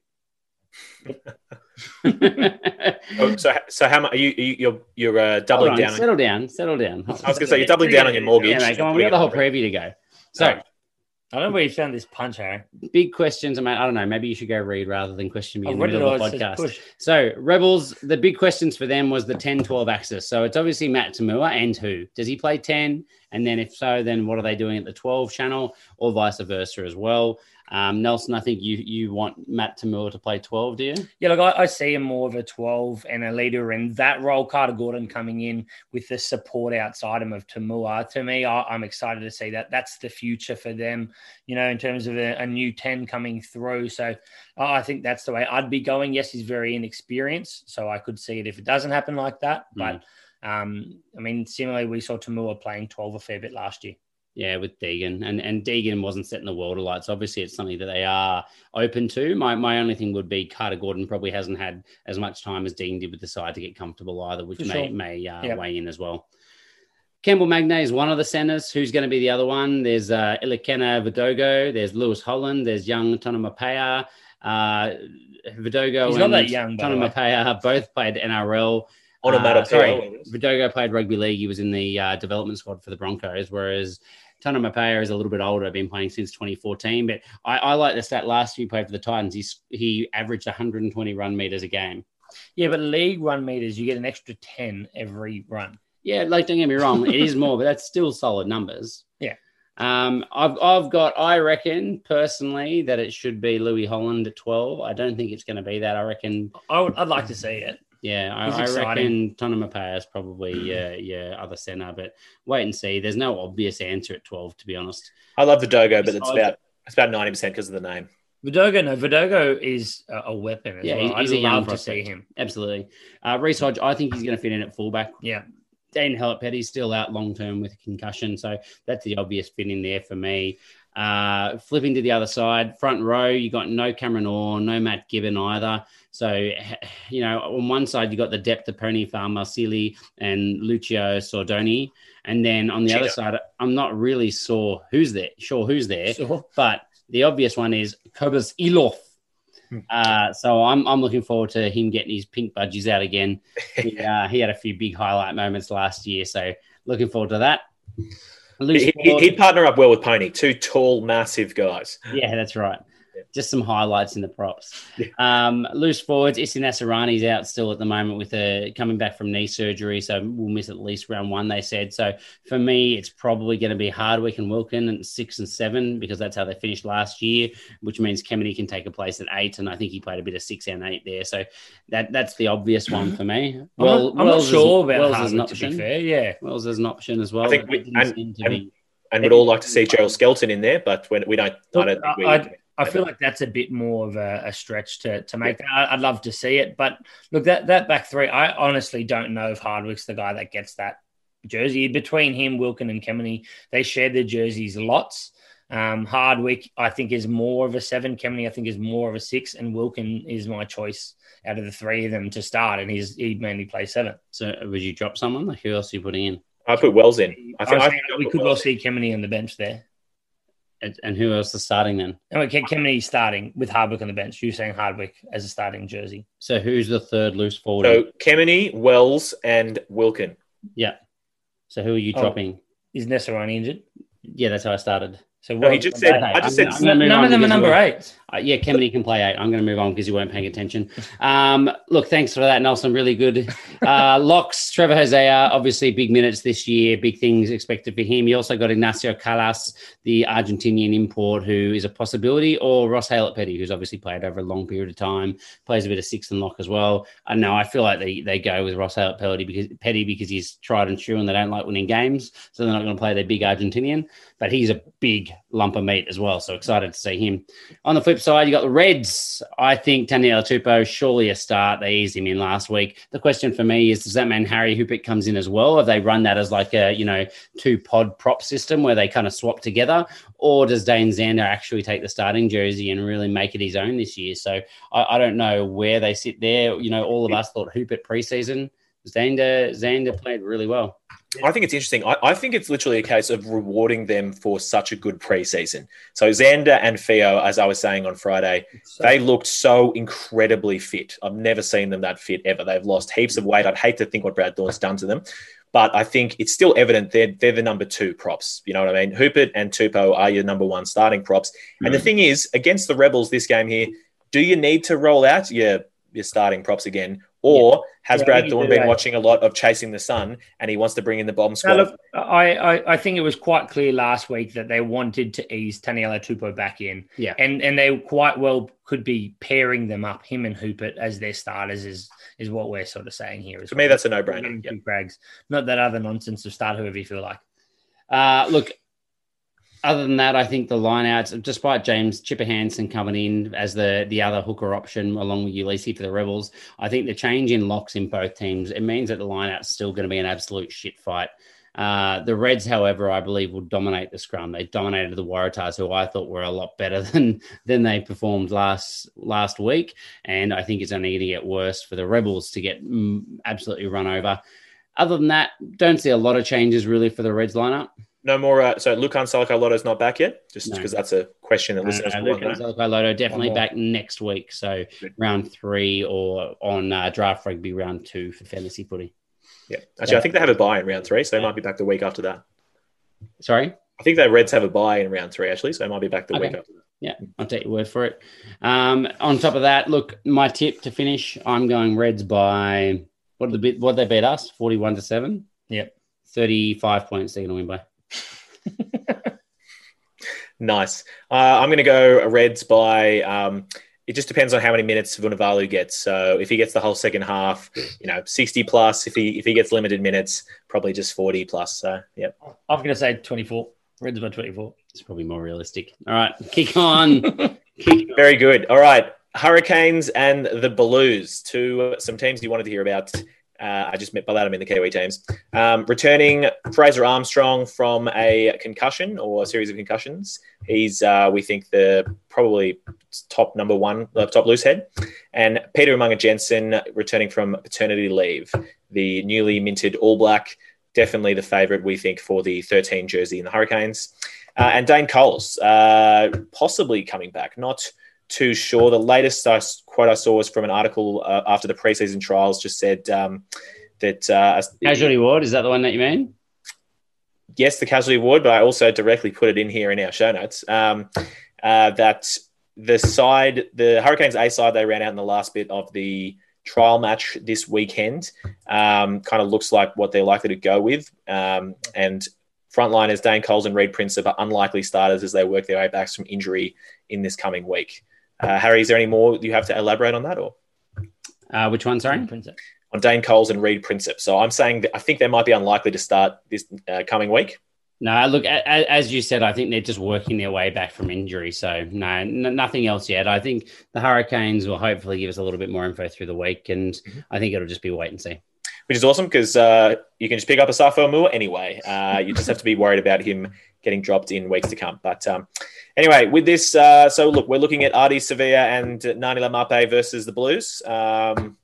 [laughs] Oh, so, so how much are you? you you're you're uh, doubling on, down. on- settle down, settle down. I was going to say you're doubling down on your mortgage. Yeah, mate, come on, we got the whole preview to go. So, Sorry. I don't know where you found this punch, Harry. big questions. I mean, I don't know. Maybe you should go read rather than question me I've in the middle of the podcast. So, Rebels, the big questions for them was the 10 12 axis. So, it's obviously Matt To'omua and who? Does he play 10? And then, if so, then what are they doing at the 12 channel or vice versa as well? Um, Nelson, I think you you want Matt To'omua to play 12, do you? Yeah, look, I, I see him more of a 12 and a leader in that role. Carter Gordon coming in with the support outside him of To'omua. To me, I, I'm excited to see that. That's the future for them, you know, in terms of a, a new 10 coming through. So I I think that's the way I'd be going. Yes, he's very inexperienced. So I could see it if it doesn't happen like that. But um, I mean, similarly, we saw To'omua playing 12 a fair bit last year. Yeah, with Deegan. And and Deegan wasn't setting the world alight. So obviously it's something that they are open to. My my only thing would be Carter Gordon probably hasn't had as much time as Deegan did with the side to get comfortable either, which For may sure. may uh, Yeah. weigh in as well. Campbell Magnay is one of the centers. Who's going to be the other one? There's uh, Ilikena Vudogo. There's Lewis Holland. There's young Tonumaipea. Uh, Vudogo He's and not that young, by the way. Tonumaipea both played NRL. Onomatopoeia. Uh, sorry, Vudogo played rugby league. He was in the uh, development squad for the Broncos, whereas Tana Mapea is a little bit older, been playing since 2014. But I, I like the stat last year he played for the Titans. He's, he averaged 120 run meters a game. Yeah, but league run meters, you get an extra 10 every run. Yeah, like don't get me wrong, it is more, but that's still solid numbers. Yeah. Um, I've I've got I reckon personally that it should be Louis Holland at 12. I don't think it's going to be that. I reckon I would, I'd like to see it. Yeah, I, I exciting. reckon Tana Mapea is probably yeah, yeah, other center, but wait and see. There's no obvious answer at 12, to be honest. I love the Dogo, but it's about it's about ninety percent because of the name. Vudogo, no, Vudogo is a, a weapon as Yeah, well. he's- I'd a love to see him. Absolutely. Uh, Reece Hodge, I think he's going to fit in at fullback. Yeah. Dane Petty's still out long term with a concussion, so that's the obvious fit in there for me. Uh, flipping to the other side, front row, you got no Cameron Orr, no Matt Gibbon either. So, [sighs] you know, on one side, you've got the depth of Pony Farmer, Sealy, and Lucio Sordoni. And then on the other side, I'm not really sure who's there, sure who's there, Sure. but the obvious one is Cabous Eloff. Uh, so I'm I'm looking forward to him getting his pink budgies out again. [laughs] He, uh, he had a few big highlight moments last year, so looking forward to that. He, would partner up well with Pony, two tall, massive guys. yeah, that's right. Just some highlights in the props. Yeah. Um, loose forwards, Issy out still at the moment with a coming back from knee surgery, so we'll miss at least round one. They said so. For me, it's probably going to be Hardwick and Wilkin and six and seven because that's how they finished last year, which means Kemeny can take a place at eight, and I think he played a bit of six and eight there. So that that's the obvious one for me. I'm Well, not, I'm not Wells is- sure about Wells is an Hardwick, to be option. fair. Yeah. Wells is an option as well. I think we- and- and- And we'd all like to see Gerald Skelton in there, but we, we don't. I don't think we. I- I feel like that's a bit more of a, a stretch to, to make that. I, would love to see it, but look, that that back three, I honestly don't know if Hardwick's the guy that gets that jersey. Between him, Wilkin, and Kemeny, they share their jerseys lots. Um, Hardwick, I think, is more of a seven. Kemeny, I think, is more of a six, and Wilkin is my choice out of the three of them to start, and he's he mainly plays seven. So, would you drop someone? Like who else are you putting in? I put Wells in. I think, I I think we could well see Kemeny on the bench there. And, and who else is starting then? Okay, Kemeny starting with Hardwick on the bench. You're saying Hardwick as a starting jersey. So who's the third loose forward? So Kemeny, Wells, and Wilkin. Yeah. So who are you Oh. dropping? Is Naisarani injured? Yeah, that's how I started. So No, he just said. Okay, I just I'm- said. I'm gonna none of them are number we're- eight. Uh, yeah, Kemeny can play eight. I'm going to move on because you weren't paying attention. Um, look, thanks for that, Nelson. Really good. Uh, [laughs] Locks, Trevor Hosea, obviously big minutes this year, big things expected for him. You also got Ignacio Calles, the Argentinian import, who is a possibility, or Ross Haylett-Petty, who's obviously played over a long period of time, plays a bit of six and lock as well. I know I feel like they, they go with Ross Haylett-Petty because, Petty because he's tried and true and they don't like winning games. So they're not going to play their big Argentinian, but he's a big lump of meat as well. So excited to see him. On the flip side, you got the Reds. I think Taniela Tupou, surely a start. They eased him in last week. The question for me is, does that mean Harry Hoopert comes in as well? Have they run that as like a, you know, two pod prop system where they kind of swap together? Or does Dane Zander actually take the starting jersey and really make it his own this year? So I, I don't know where they sit there. You know, all of us thought Hoopert preseason. Zander, Zander played really well. I think it's interesting. I, I think it's literally a case of rewarding them for such a good preseason. So Xander and Theo, as I was saying on Friday, they looked so incredibly fit. I've never seen them that fit ever. They've lost heaps of weight. I'd hate to think what Brad Thorn's done to them, but I think it's still evident they're they're the number two props. You know what I mean? Hoopert and Tupou are your number one starting props. And the mm. thing is, against the Rebels this game here, do you need to roll out your your starting props again? Or has Yeah, Brad Thorn been that. watching a lot of chasing the sun and he wants to bring in the bomb squad? look, I, I, I think it was quite clear last week that they wanted to ease Taniela Tupou back in. Yeah. And and they quite well could be pairing them up, him and Hoopert as their starters is is what we're sort of saying here. For me, that's a no-brainer. Two Crags. Not that other nonsense of start whoever you feel like. Uh, look, other than that, I think the lineouts, despite James Chipper Hansen coming in as the the other hooker option along with Ulysses for the Rebels, I think the change in locks in both teams it means that the lineout's still going to be an absolute shit fight. Uh, the Reds, however, I believe will dominate the scrum. They dominated the Waratahs, who I thought were a lot better [laughs] than than they performed last last week, and I think it's only going to get worse for the Rebels to get mm, absolutely run over. Other than that, don't see a lot of changes really for the Reds lineup. No more. Uh, so Lukhan Salakaia-Loto's not back yet, just No. because that's a question that listeners Uh, will want to Luke know. Loto definitely back next week. So Good. round three or on uh, draft rugby round two for fantasy footy. Yeah, actually, I think they have a buy in round three, so they might be back the week after that. Sorry, I think the Reds have a buy in round three, actually, so they might be back the Okay. week after that. yeah, I'll take your word for it. Um, on top of that, look, my tip to finish, I'm going Reds by what did the bit what they beat us, forty-one to seven. Yep. thirty-five points. They're going to win by. [laughs] Nice. Uh, I'm going to go Reds by. Um, it just depends on how many minutes Vunivalu gets. So if he gets the whole second half, you know, 60 plus. If he if he gets limited minutes, probably just 40 plus. So yeah. I'm going to say 24. Reds by 24. It's probably more realistic. All right, kick on. [laughs] kick Very good. All right. Hurricanes and the Blues, two some teams you wanted to hear about. Uh, I just met that I mean the Kiwi teams. Um, returning Fraser Armstrong from a concussion or a series of concussions. He's uh, we think the probably top number one, uh, top loose head, and Peter Umaga-Jensen returning from paternity leave. The newly minted All Black, definitely the favourite we think for the 13 jersey in the Hurricanes, uh, and Dane Coles uh, possibly coming back. Not too sure. The latest I, quote I saw was from an article uh, after the preseason trials, just said um, that uh, Casualty ward is that the one that you mean? yes, the casualty award, but I also directly put it in here in our show notes um, uh, that the side, the Hurricanes A side, they ran out in the last bit of the trial match this weekend. Um, kind of looks like what they're likely to go with, um, and frontliners Dane Coles and Reed Prinsep are unlikely starters as they work their way back from injury in this coming week. Uh, Harry, is there any more you have to elaborate on that, or Uh, which one? Sorry. Princess. on Dane Coles and Reed Prinsep? So I'm saying that I think they might be unlikely to start this uh, coming week. No, look, a- a- as you said, I think they're just working their way back from injury. So, no, n- nothing else yet. I think the Hurricanes will hopefully give us a little bit more info through the week, and I think it'll just be wait and see. which is awesome because uh, you can just pick up a Safo Moore anyway. Uh, you just have to be worried about him getting dropped in weeks to come. But um, anyway, with this, uh, so look, we're looking at Ardie Savea and Ngani Laumape versus the Blues. Um,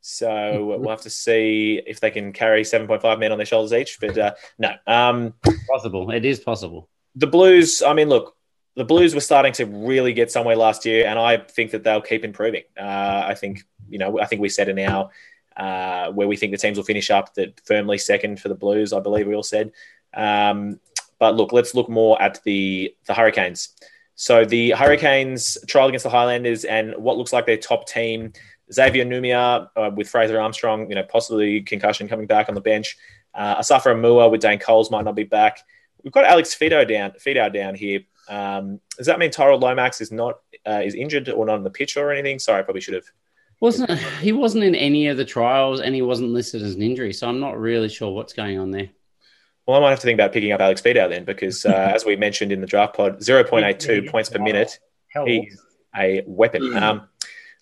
so we'll have to see if they can carry 7.5 men on their shoulders each. But uh, no, um, Possible. It is possible. the Blues, I mean, look, the Blues were starting to really get somewhere last year, and I think that they'll keep improving. Uh, I think, you know, I think we said in our uh, where we think the teams will finish up that firmly second for the Blues. I believe we all said. Um, but look, let's look more at the the Hurricanes. So the Hurricanes trial against the Highlanders and what looks like their top team: Xavier Numia uh, with Fraser Armstrong, you know, possibly concussion coming back on the bench. Uh, Asafo Aumua with Dane Coles might not be back. We've got Alex Fidow down, Fidow down here. Um, does that mean Tyrel Lomax is not uh, is injured or not on the pitch or anything? Sorry, I probably should have. Wasn't he wasn't in any of the trials, and he wasn't listed as an injury, so I'm not really sure what's going on there. Well, I might have to think about picking up Alex Fidow then, because uh, [laughs] as we mentioned in the draft pod, 0.82 points per minute. Hell, He's a weapon. Um,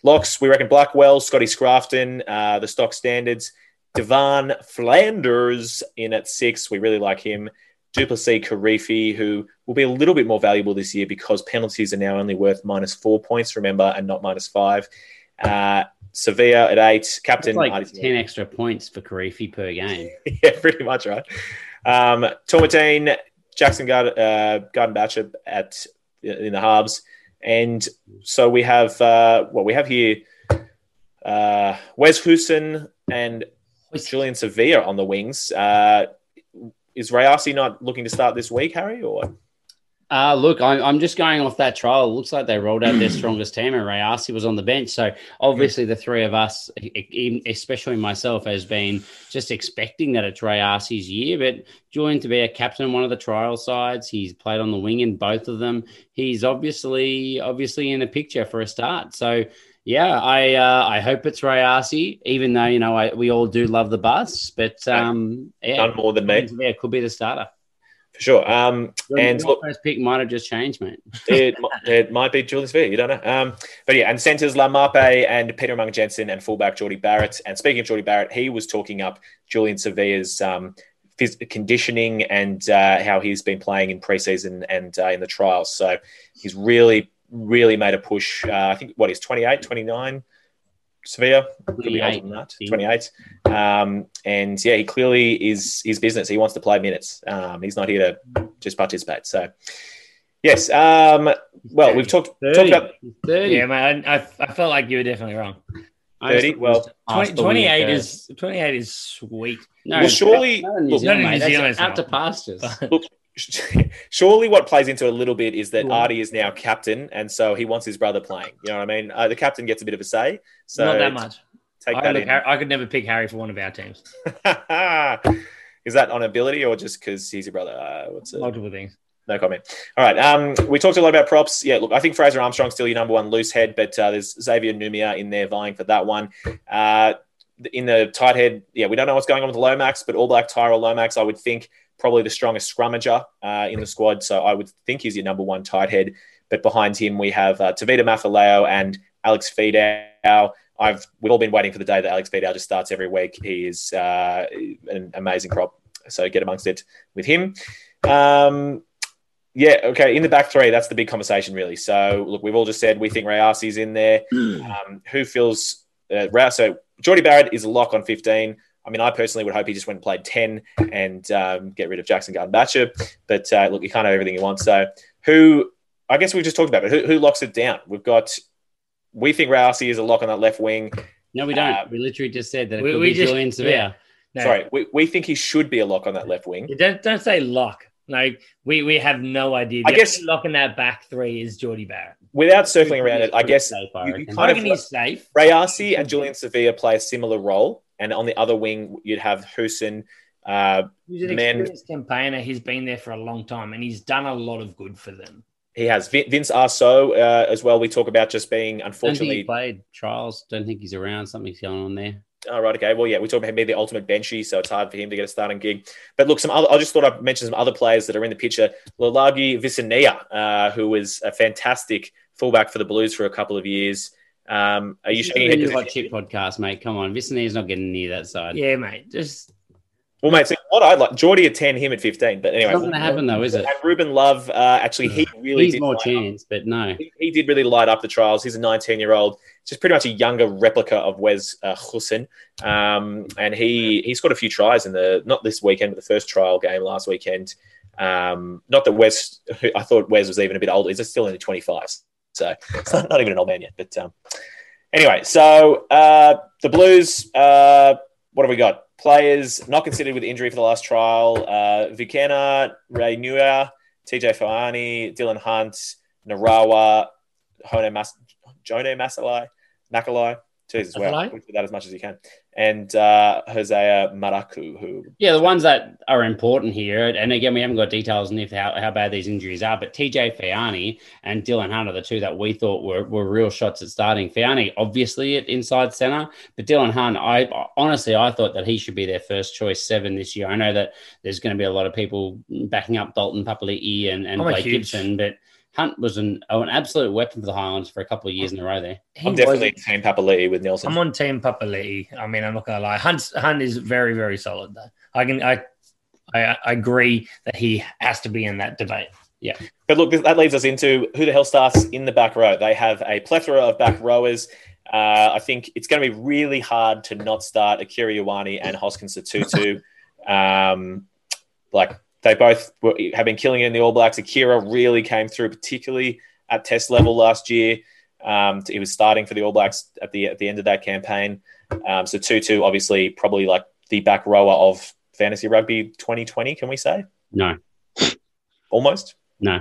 locks, we reckon Blackwell, Scotty Scrafton, uh, the stock standards. Devon Flanders in at six. We really like him. Du'Plessis Kirifi, who will be a little bit more valuable this year because penalties are now only worth minus four points, remember, and not minus five. Uh, Savea at eight. It's Captain. like Ardie- ten extra points for Kirifi per game. [laughs] yeah, pretty much, right? Um, Tormatine, Jackson Garden, uh, Garden-Bachop at in the halves, and so we have uh, what we have here: uh, Wes Goosen and Julian Savea on the wings. Uh, is Rayasi not looking to start this week, Harry? Or Uh, look, I'm, I'm just going off that trial. It looks like they rolled out their [clears throat] strongest team, and Ray Rayasi was on the bench. So obviously, the three of us, especially myself, has been just expecting that it's Rayasi's year. But Julian to be a captain in one of the trial sides, he's played on the wing in both of them. He's obviously obviously in the picture for a start. So yeah, I uh, I hope it's Rayasi, even though you know I, we all do love the bus. But um, yeah, none more than me, yeah, could be the starter. For sure. Um, and Your look, first pick might have just changed, mate. [laughs] it, it might be Julian Savea. You don't know. Um, but yeah, and centers Laumape and Peter Umaga-Jensen and fullback Jordie Barrett. And speaking of Jordie Barrett, he was talking up Julian Savea's um, conditioning and uh, how he's been playing in preseason and uh, in the trials. So he's really, really made a push. Uh, I think what he's 28, 29. Savea could be older 28, than that. 28. Um, and yeah, he clearly is his business. He wants to play minutes. Um, he's not here to just participate. So, yes. Um, well, we've talked, talked 30. about 30. Yeah, man, I, I, I felt like you were definitely wrong. 30, well, 20, 28 is 28 is sweet. no, Well, surely- not in New look, Zealand, not in mate. New That's Zealand, out to pastures. look. [laughs] Surely, what plays into it a little bit is that Ardie is now captain, and so he wants his brother playing. You know what I mean? Uh, the captain gets a bit of a say. So Not that much. Take I, that look, in. Harry- I could never pick Harry for one of our teams. [laughs] is that on ability or just because he's your brother? Uh, what's it? Multiple things. No comment. All right. Um, we talked a lot about props. Yeah, look, I think Fraser Armstrong's still your number one loose head, but uh, there's Xavier Numia in there vying for that one. Uh, in the tight head, yeah, we don't know what's going on with Lomax, but All Black Tyrel Lomax, I would think probably the strongest scrummager uh, in the squad. So I would think he's your number one tight head. But behind him, we have uh, Tevita Mafileo and Alex Fidow. I've we've all been waiting for the day that Alex Fidow just starts every week. He is uh, an amazing crop. So get amongst it with him. Um, yeah, okay. In the back three, that's the big conversation, really. So, look, we've all just said we think Rayasi's in there. Um, who feels uh, Ra- so? Jordie Barrett is a lock on 15. I mean, I personally would hope he just went and played 10 and um, get rid of Jackson Garden-Bachop. But uh, look, you can't have everything you want. So, who, I guess we've just talked about, but who, who locks it down? We've got, we think Rayasi is a lock on that left wing. No, we don't. Uh, we literally just said that it we- could we be just- Julian Savea. No, Sorry, we, we think he should be a lock on that left wing. Don't, don't say lock. Like, we, we have no idea. I The guess- only lock in that back three is Jordie Barrett. Without circling around it, I guess Safe, I you, you reckon. I kind of reckon he's safe. Rayasi and Julian Savea play a similar role, and on the other wing you'd have Goosen. Uh, He's an Man- experienced campaigner. He's been there for a long time and he's done a lot of good for them. he has Vince Aso uh, as well. We talk about just being unfortunately. he played trials. Don't think he's around. Something's going on there. Oh, right. Okay. Well, yeah, we talked about him being the ultimate benchy, so it's hard for him to get a starting gig. But look, some other, I just thought I'd mention some other players that are in the picture. Lalagi Visalia, uh, who was a fantastic fullback for the Blues for a couple of years. Um, are you shaking head? hot chip podcast, mate? Come on, Vicinia's not getting near that side. Yeah, mate. Just Well, mate, see, what I'd like, Geordie at 10, him at 15. But anyway, It's not going to happen though, is it? And Ruben Love, uh, actually, he really He's did more light up- chance, but no. he, he did really light up the trials. He's a 19 year old, just pretty much a younger replica of Wes uh, Hussein. Um, and he he scored a few tries in the not this weekend, but the first trial game last weekend. Um, not that Wes, [laughs] I thought Wes was even a bit older. He's still only 25, so it's not, not even an old man yet. But um, anyway, so uh, the Blues. Uh, what have we got? Players not considered with injury for the last trial: uh, Vikena, Ray Nua, TJ Faiane, Dillon Hunt, Narawa, Hone Mas- Jone Masalai, Nakalai. Wow. Masalai? Put that as much as you can. And uh, Hosea Maraku, who Yeah, the ones that are important here, and again, we haven't got details on if how, how bad these injuries are, but TJ Faiane and Dillon Hunt are the two that we thought were, were real shots at starting. Faiane, obviously, at inside center, but Dillon Hunt, I honestly, I thought that he should be their first choice seven this year. I know that there's going to be a lot of people backing up Dalton Papali'i and, and Blake huge- Gibson, but Hunt was an, oh, an absolute weapon for the Highlands for a couple of years in a row there. he I'm definitely was- Team Papali'i with Nelson. I'm on Team Papali'i. I mean, I'm not gonna lie. Hunt Hunt is very very solid though. I can I I, I agree that he has to be in that debate. Yeah. But look, that leads us into who the hell starts in the back row. They have a plethora of back rowers. Uh, I think it's going to be really hard to not start Akira Ioane and Hoskins Tutu. um, like they both were, have been killing it in the All Blacks. Akira really came through, particularly at Test level last year. Um, he was starting for the All Blacks at the at the end of that campaign. Um, so Tutu, obviously, probably like the back rower of fantasy rugby 2020. Can we say No, almost? no.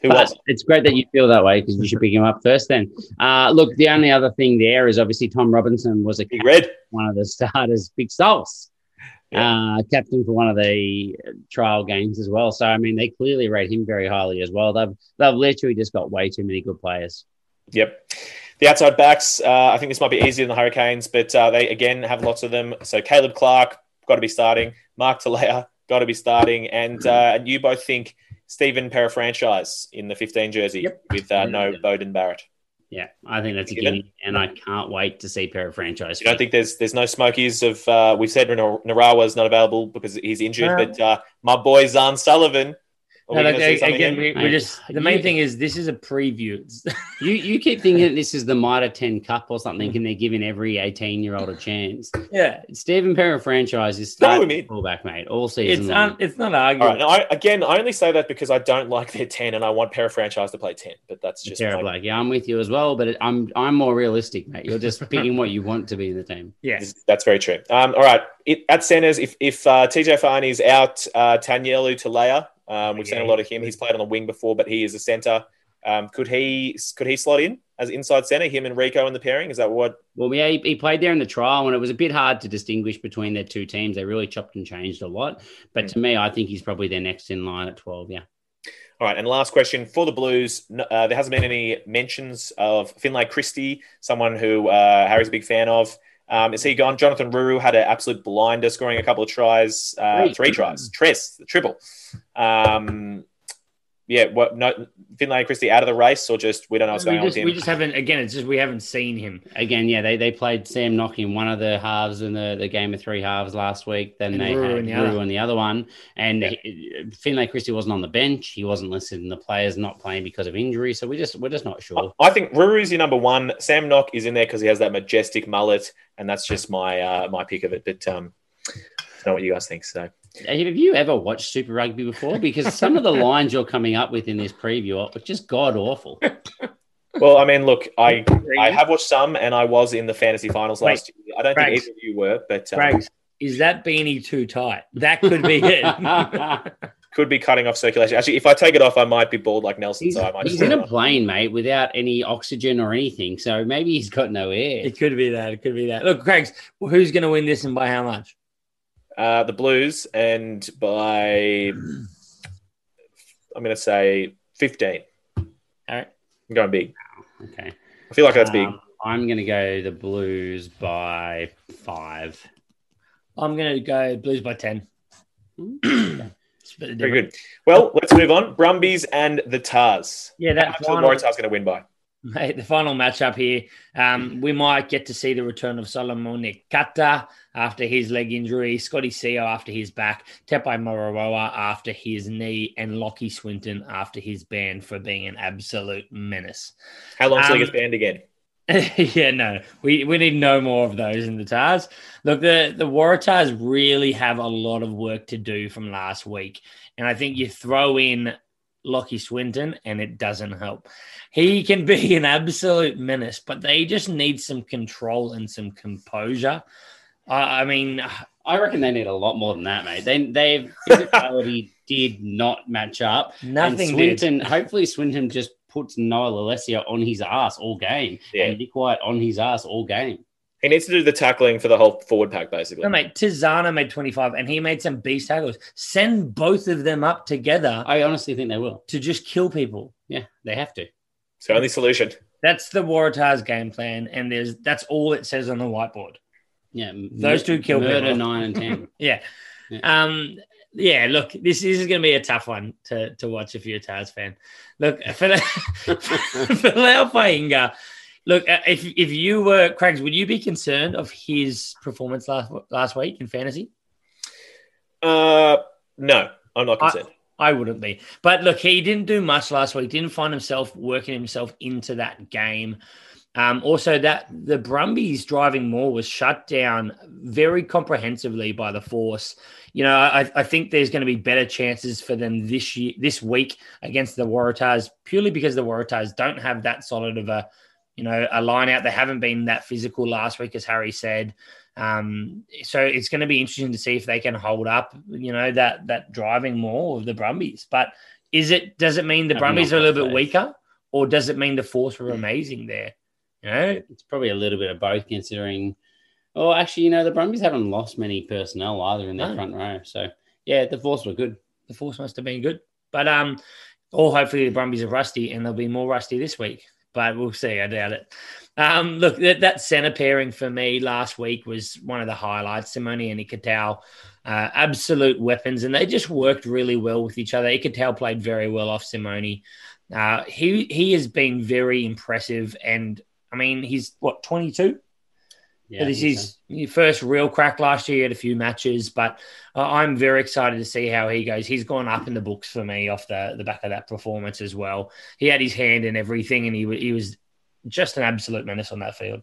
Who But was? it's great that you feel that way because you should pick him up first. Then, uh, look, the only other thing there is obviously Tom Robinson was a Big Red. one of the starters, big souls, uh, captain for one of the trial games as well. So I mean, they clearly rate him very highly as well. They've they've literally just got way too many good players. Yep. The outside backs, uh, I think this might be easier than the Hurricanes, but uh, they again have lots of them. So Caleb Clarke, got to be starting. Mark Telea, got to be starting. And, uh, and you both think Stephen Pera franchise in the 15 jersey Yep. with uh, no Beauden Barrett. Yeah, I think that's a Given. gimme, and I can't wait to see pair of franchise. You don't think there's there's no smokies of uh, we've said Nar- Narawa's not available because he's injured, No. but uh, my boy Zarn Sullivan. Are we No, like, see again, we, we just the main you- thing is this is a preview. [laughs] You you keep thinking this is the Mitre 10 Cup or something, and they're giving every 18 year old a chance. yeah, Stephen Perrin franchise is No, I mean- fullback, mate, all season it's long. un, it's not All arguable. right. I, again, I only say that because I don't like their 10 and I want Para franchise to play 10, but that's just Sarah my- Black. Yeah, I'm with you as well, but it, I'm I'm more realistic, mate. You're just [laughs] picking what you want to be in the team. Yes, That's very true. Um, all right. It, at centers, if, if uh, TJ Faiane is out, uh, Tanielu Tele'a, um, we've seen a lot of him. He's played on the wing before, but he is a center. Um, could he could he slot in as inside center? Him and Rieko in the pairing. Is that what? Well, yeah, he, he played there in the trial, and it was a bit hard to distinguish between their two teams. They really chopped and changed a lot. But to me, I think he's probably their next in line at 12. Yeah. All right. And last question for the Blues. Uh, there hasn't been any mentions of Finlay Christie, someone who uh, Harry's a big fan of. Um, is he gone? Jonathan Ruru had an absolute blinder, scoring a couple of tries, uh, Three. tries, Tress, the triple. Um, yeah, what? No, Finlay Christie out of the race, or just we don't know what's we going on just, with him. we just haven't. Again, it's just we haven't seen him. Again, yeah, they, they played Sam Nock in one of the halves in the, the game of three halves last week. Then And they Ruru had in the Ruru other. in the other one. And Yeah. he- Finlay Christie wasn't on the bench. He wasn't listed in the players not playing because of injury. So we just we're just not sure. I think Ruru's your number one. Sam Nock is in there because he has that majestic mullet, and that's just my uh, my pick of it. But um, I don't know what you guys think. So Have you ever watched Super Rugby before? Because some of the [laughs] lines you're coming up with in this preview are just god awful. Well, I mean, look, I I have watched some, and I was in the fantasy finals Wait, last year. I don't Craig. think either of you were, but um, Craig, is that beanie too tight? That could be it. [laughs] could be cutting off circulation. Actually, if I take it off, I might be bald like Nelson. He's, so I might he's just in a plane, mate, without any oxygen or anything. So maybe he's got no air. it could be that. It could be that. Look, Craig, who's going to win this and by how much? Uh, the Blues, and by I'm going to say 15. All right. I'm going big. Okay. I feel like that's big. Um, I'm going to go the Blues by five. I'm going to go Blues by 10. It's a bit Very good. Well, let's move on. Brumbies and the Tars. Yeah, How that much are the final, Waratahs going to win by? Mate, the final matchup here, um, we might get to see the return of Solomone Kata after his leg injury, Scotty Sio after his back, Tepai Moroa after his knee, and Lockie Swinton after his ban for being an absolute menace. How long till he Um, gets banned again? [laughs] yeah, no, we, we need no more of those in the Tars. Look, the, the Waratahs really have a lot of work to do from last week. And I think you throw in Lockie Swinton and it doesn't help. He can be [laughs] an absolute menace, but they just need some control and some composure. I I mean, I reckon they need a lot more than that, mate. They they physicality [laughs] did not match up. nothing and did. Swinton, hopefully Swinton just puts Noah Lolesio on his ass all game Yeah. and Nick White on his ass all game. He needs to do the tackling for the whole forward pack, basically. No, mate, Tizzano made 25 and he made some beast tackles. Send both of them up together I honestly think they will. to just kill people. Yeah, they have to. It's the only solution. That's the Waratahs game plan, and there's that's all it says on the whiteboard. Yeah, Those two kill murder people. nine and ten. [laughs] Yeah. Yeah. Um, yeah, look, this, this is going to be a tough one to, to watch if you're a Tars fan. Look, for the, for Lau Fainga, look, uh, if, if you were, Craigs, would you be concerned of his performance last last week in fantasy? Uh, no, I'm not I- concerned. I wouldn't be. But look, he didn't do much last week. Didn't find himself working himself into that game. Um, also, that the Brumbies driving more was shut down very comprehensively by the Force. You know, I, I think there's going to be better chances for them this year, this week against the Waratahs, purely because the Waratahs don't have that solid of a, you know, a line out. They haven't been that physical last week, as Harry said. Um, so it's going to be interesting to see if they can hold up, you know, that that driving more of the Brumbies. But is it does it mean the Brumbies are a little bit weaker, or does it mean the Force were amazing there? You know, it's probably a little bit of both, considering. Oh, actually, you know, the Brumbies haven't lost many personnel either in their No. front row. So, yeah, the Force were good. the Force must have been good. But um, or hopefully the Brumbies are rusty and they'll be more rusty this week. But we'll see. I doubt it. Um, look, that, that center pairing for me last week was one of the highlights. Simone and Ikitau, uh, absolute weapons, and they just worked really well with each other. Ikitau played very well off Simone. Uh, he he has been very impressive, and I mean he's what twenty two. Yeah, this is your first real crack last year. He had a few matches, but uh, I'm very excited to see how he goes. He's gone up in the books for me off the, the back of that performance as well. He had his hand in everything, and he he was just an absolute menace on that field.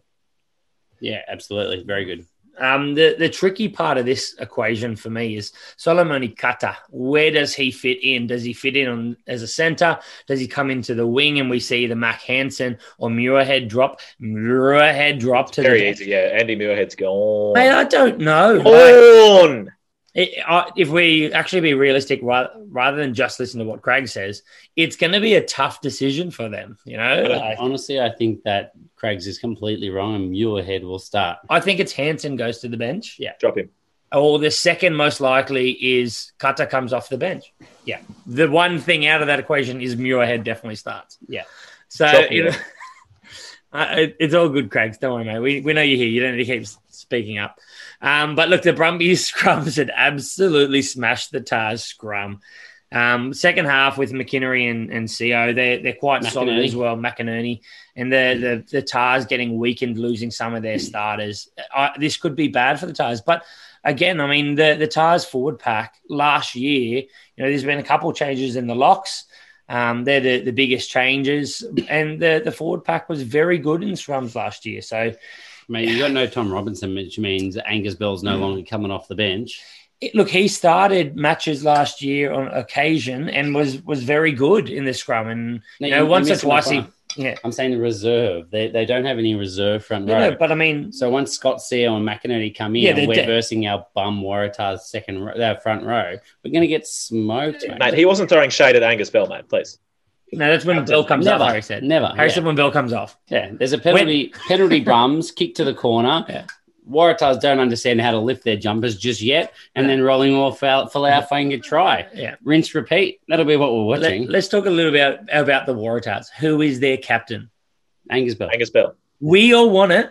Yeah, absolutely. Very good. Um, the the tricky part of this equation for me is Solomone Kata. Where does he fit in? Does he fit in on as a center? Does he come into the wing and we see the Mac Hansen or Muirhead drop? Muirhead drop to Very the easy. Yeah, Andy Muirhead's gone. Mate, I don't know. Like, Gone. It, I if we actually be realistic, rather, rather than just listen to what Craig says, it's going to be a tough decision for them. You know, But Like, honestly, I think that Craig's is completely wrong and Muirhead will start. I think it's Hansen goes to the bench. Yeah. Drop him. Or the second most likely is Kata comes off the bench. Yeah. The one thing out of that equation is Muirhead definitely starts. Yeah. So, you know, [laughs] uh, it- it's all good, Craig. Don't worry, mate. We, we know you're here. You don't need to keep speaking up. Um, but look, the Brumbies [laughs] scrums had absolutely smashed the Tars scrum. Um, second half with McInerney and, and CO, they're, they're quite solid as well. McInerney and the, the, the Tars getting weakened, losing some of their starters. I, this could be bad for the Tars. But again, I mean, the, the Tars forward pack last year, you know, there's been a couple changes in the locks. Um, they're the, the biggest changes. And the, the forward pack was very good in scrums last year. So, Mate, you got no Tom Robinson, which means Angus Bell's Mm. no longer coming off the bench. it, look, he started matches last year on occasion and was was very good in the scrum. And No, you know, once or twice he, yeah, I'm saying the reserve. They, they don't have any reserve front row. no, but I mean, so once Scott Sio and McInerney come in Yeah, and we're de- versing our bum Waratahs second row, their front row, we're going to get smoked, mate. Mate, he wasn't throwing shade at Angus Bell, mate. Please. No, that's when Bell comes never, off. Harry said, never. Harry yeah. said when Bell comes off. Yeah, there's a penalty, [laughs] penalty bums, kick to the corner. Yeah. Waratahs don't understand how to lift their jumpers just yet, and then rolling off out for our finger try. Yeah. Rinse, repeat. That'll be what we're watching. Let, us talk a little bit about, about the Waratahs. Who is their captain? Angus Bell. Angus Bell. We all want it.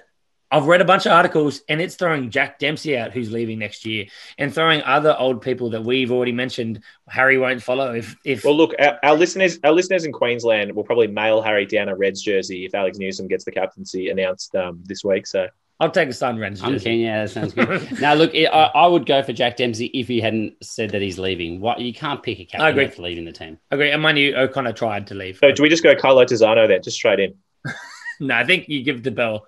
I've read a bunch of articles and it's throwing Jack Dempsey out, who's leaving next year, and throwing other old people that we've already mentioned. Harry won't follow. If if Well, look, our, our listeners, our listeners in Queensland will probably mail Harry down a Reds jersey if Alex Newsome gets the captaincy announced um, this week. So I'll take a Sun Reds I'm keen. Yeah, that sounds good. [laughs] now, look, I, I would go for Jack Dempsey if he hadn't said that he's leaving. What you can't pick a captain I agree. for leaving the team. I Agree. And mind you, O'Connor tried to leave. So do we just go Carlo Tizzano then, just straight in? [laughs] No, I think you give the bell.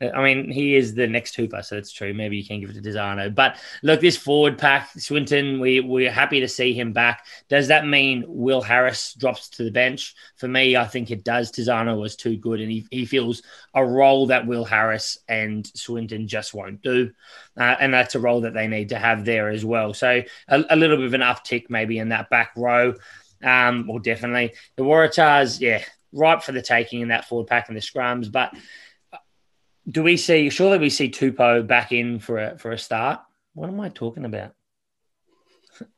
Uh, I mean, he is the next Hooper, so it's true. Maybe you can give it to Desano. But look, this forward pack, Swinton, we, we're happy to see him back. Does that mean Will Harris drops to the bench? For me, I think it does. Tizzano was too good, and he, he feels a role that Will Harris and Swinton just won't do. Uh, and that's a role that they need to have there as well. So a, a little bit of an uptick maybe in that back row. Um, well, definitely. The Waratahs, yeah, ripe for the taking in that forward pack and the scrums. But do we see? Surely we see Tupo back in for a for a start. What am I talking about?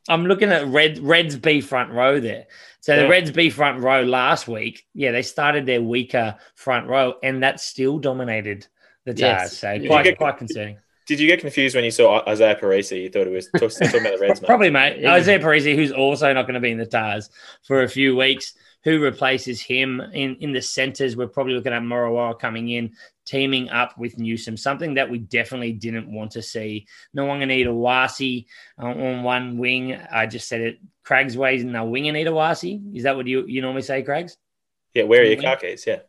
I'm looking at Red Reds B front row there. So the Reds B front row last week, yeah, they started their weaker front row, and that still dominated the Tars. Yes. So Did quite get- quite concerning. Did you get confused when you saw Izaia Perese? You thought it was talking talking about the Reds, mate? [laughs] Probably, mate. Yeah. Izaia Perese, who's also not going to be in the Tars for a few weeks. Who replaces him in, in the centres? We're probably looking at Morawara coming in, teaming up with Newsome, something that we definitely didn't want to see. No one need a Wasi on one wing. I just said it. Craig's ways in a wing and a Wasi. Is that what you, you normally say, Craigs? Yeah, where are your car keys? Yeah.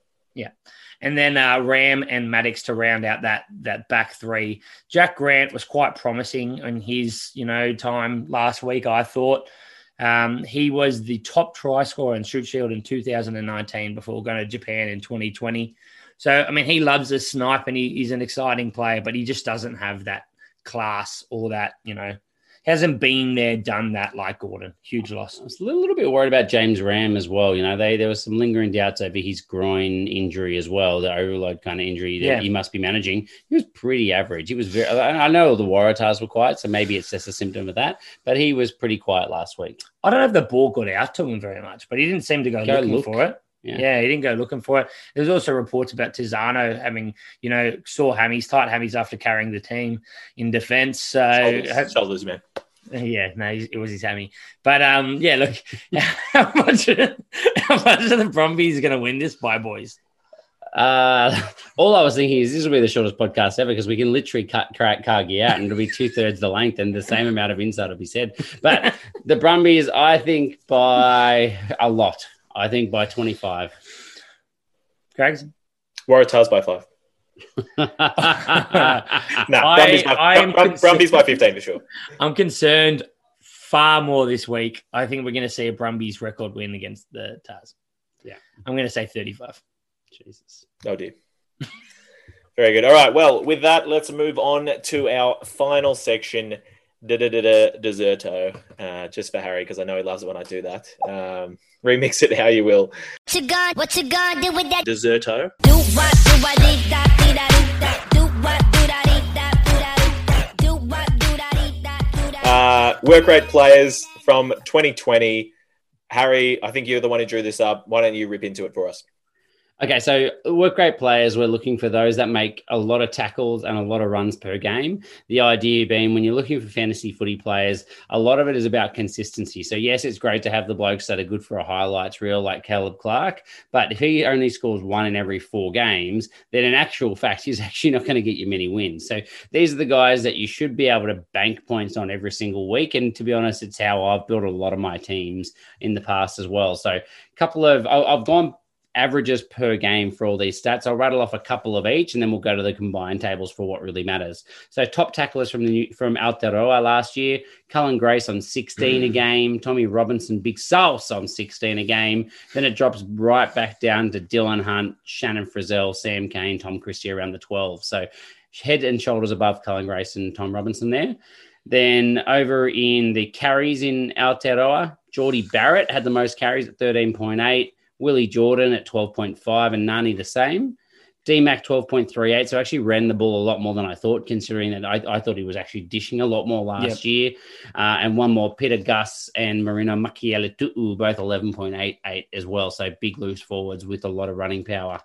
and then uh, Ramm and Maddocks to round out that that back three. Jack Grant was quite promising in his you know time last week. I thought um, he was the top try scorer in Shute Shield in 2019 before going to Japan in 2020. So I mean, he loves a snipe and he, he's an exciting player, but he just doesn't have that class or that you know hasn't been there, done that like Gordon. Huge loss. I was a little, little bit worried about James Ramm as well. You know, they there was some lingering doubts over his groin injury as well, the overload kind of injury that Yeah. he must be managing. He was pretty average. He was very. I I know the Waratahs were quiet, so maybe it's just a symptom of that. But he was pretty quiet last week. I don't know if the ball got out to him very much, but he didn't seem to go, Go looking look. for it. Yeah. Yeah. he didn't go looking for it. There's also reports about Tizzano having, you know, sore hammies, tight hammies after carrying the team in defense. So, Shoulders, shoulders, man. [laughs] yeah, no, it was his hammy. But um, yeah, look, [laughs] how much, how much of the Brumbies going to win this by, boys? Uh, all I was thinking is this will be the shortest podcast ever because we can literally cut crack Cargie out and it'll be two thirds the length and the same amount of insight will be said. But the Brumbies, I think by a lot. I think by 25. Craigs? Waratahs by five. [laughs] No, I- Brumbies, by, I am Brum- concerned- by 15 for sure. I'm concerned far more this week. I think we're going to see a Brumbies record win against the Tars. Yeah. I'm going to say 35. Jesus. Oh dear. Very good. All right. Well, with that, let's move on to our final section. Deserto, uh, just for Harry because I know he loves it when I do that. Um, remix it how you will. What you gonna, what you gonna do with that? Deserto. Do what, do what, dee da, dee da. Do what, do da, dee da, do da. Do what, do da, do da. Uh, work rate players from 2020. Harry, I think you're the one who drew this up. Why don't you rip into it for us? Okay, so work rate players, we're looking for those that make a lot of tackles and a lot of runs per game. The idea being when you're looking for fantasy footy players, a lot of it is about consistency. So, yes, it's great to have the blokes that are good for a highlights reel like Caleb Clarke, but if he only scores one in every four games, then in actual fact, [laughs] he's actually not going to get you many wins. So, these are the guys that you should be able to bank points on every single week. And to be honest, it's how I've built a lot of my teams in the past as well. So, a couple of, I've gone averages per game for all these stats. I'll rattle off a couple of each, and then we'll go to the combined tables for what really matters. So, top tacklers from the new, from Aotearoa last year: Cullen Grace on 16 a mm. game, Tommy Robinson, Big Sauce on 16 a game. Then it drops right back down to Dillon Hunt, Shannon Frizell, Sam Cane, Tom Christie around the 12. So, head and shoulders above Cullen Grace and Tom Robinson there. Then over in the carries in Aotearoa, Geordie Barrett had the most carries at 13.8. Willie Jordan at 12.5 and Nani the same. DMAC 12.38. So actually ran the ball a lot more than I thought, considering that I, I thought he was actually dishing a lot more last year. Uh, and one more, Pita Gus and Marino Mikaele-Tu'u, both 11.88 as well. So big loose forwards with a lot of running power.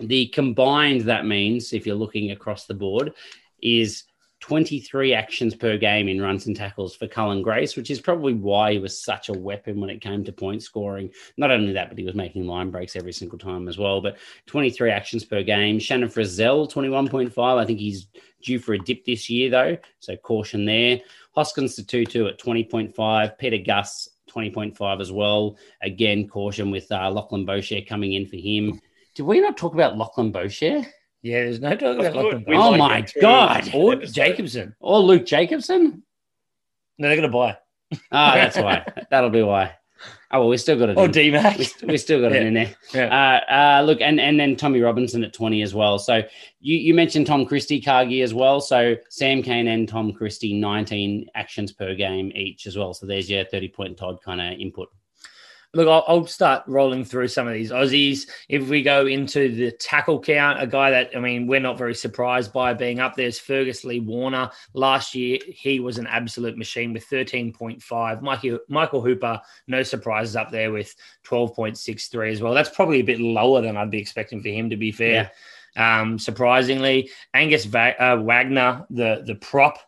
The combined that means, if you're looking across the board, is 23 actions per game in runs and tackles for Cullen Grace, which is probably why he was such a weapon when it came to point scoring. Not only that, but he was making line breaks every single time as well. But 23 actions per game. Shannon Frizell, 21.5. I think he's due for a dip this year, though. So caution there. Hoskins to 2 2 at 20.5. Pita Gus, 20.5 as well. Again, caution with uh, Lachlan Boshier coming in for him. Did we not talk about Lachlan Boshier? Yeah, there's no talk about Lachlan. Oh might my God. [laughs] Or. Jacobson. Or Luke Jacobson? No, they're going to buy. Oh, that's why. That'll be why. Oh, well, we still got it. Or in. D Mac. we, we still got it Yeah. in there. Yeah. Uh, uh, look, and and then Tommy Robinson at twenty as well. So you you mentioned Tom Christie, Cargie as well. So Sam Cane and Tom Christie, nineteen actions per game each as well. So there's your thirty point Todd kind of input. Look, I'll, I'll start rolling through some of these Aussies. If we go into the tackle count, a guy that, I mean, we're not very surprised by being up there is Fergus Lee Warner. Last year, he was an absolute machine with 13.5. Michael, Michael Hooper, no surprises up there with 12.63 as well. That's probably a bit lower than I'd be expecting for him, to be fair. Um, surprisingly, Angus Va- uh, Wagner, the, the prop,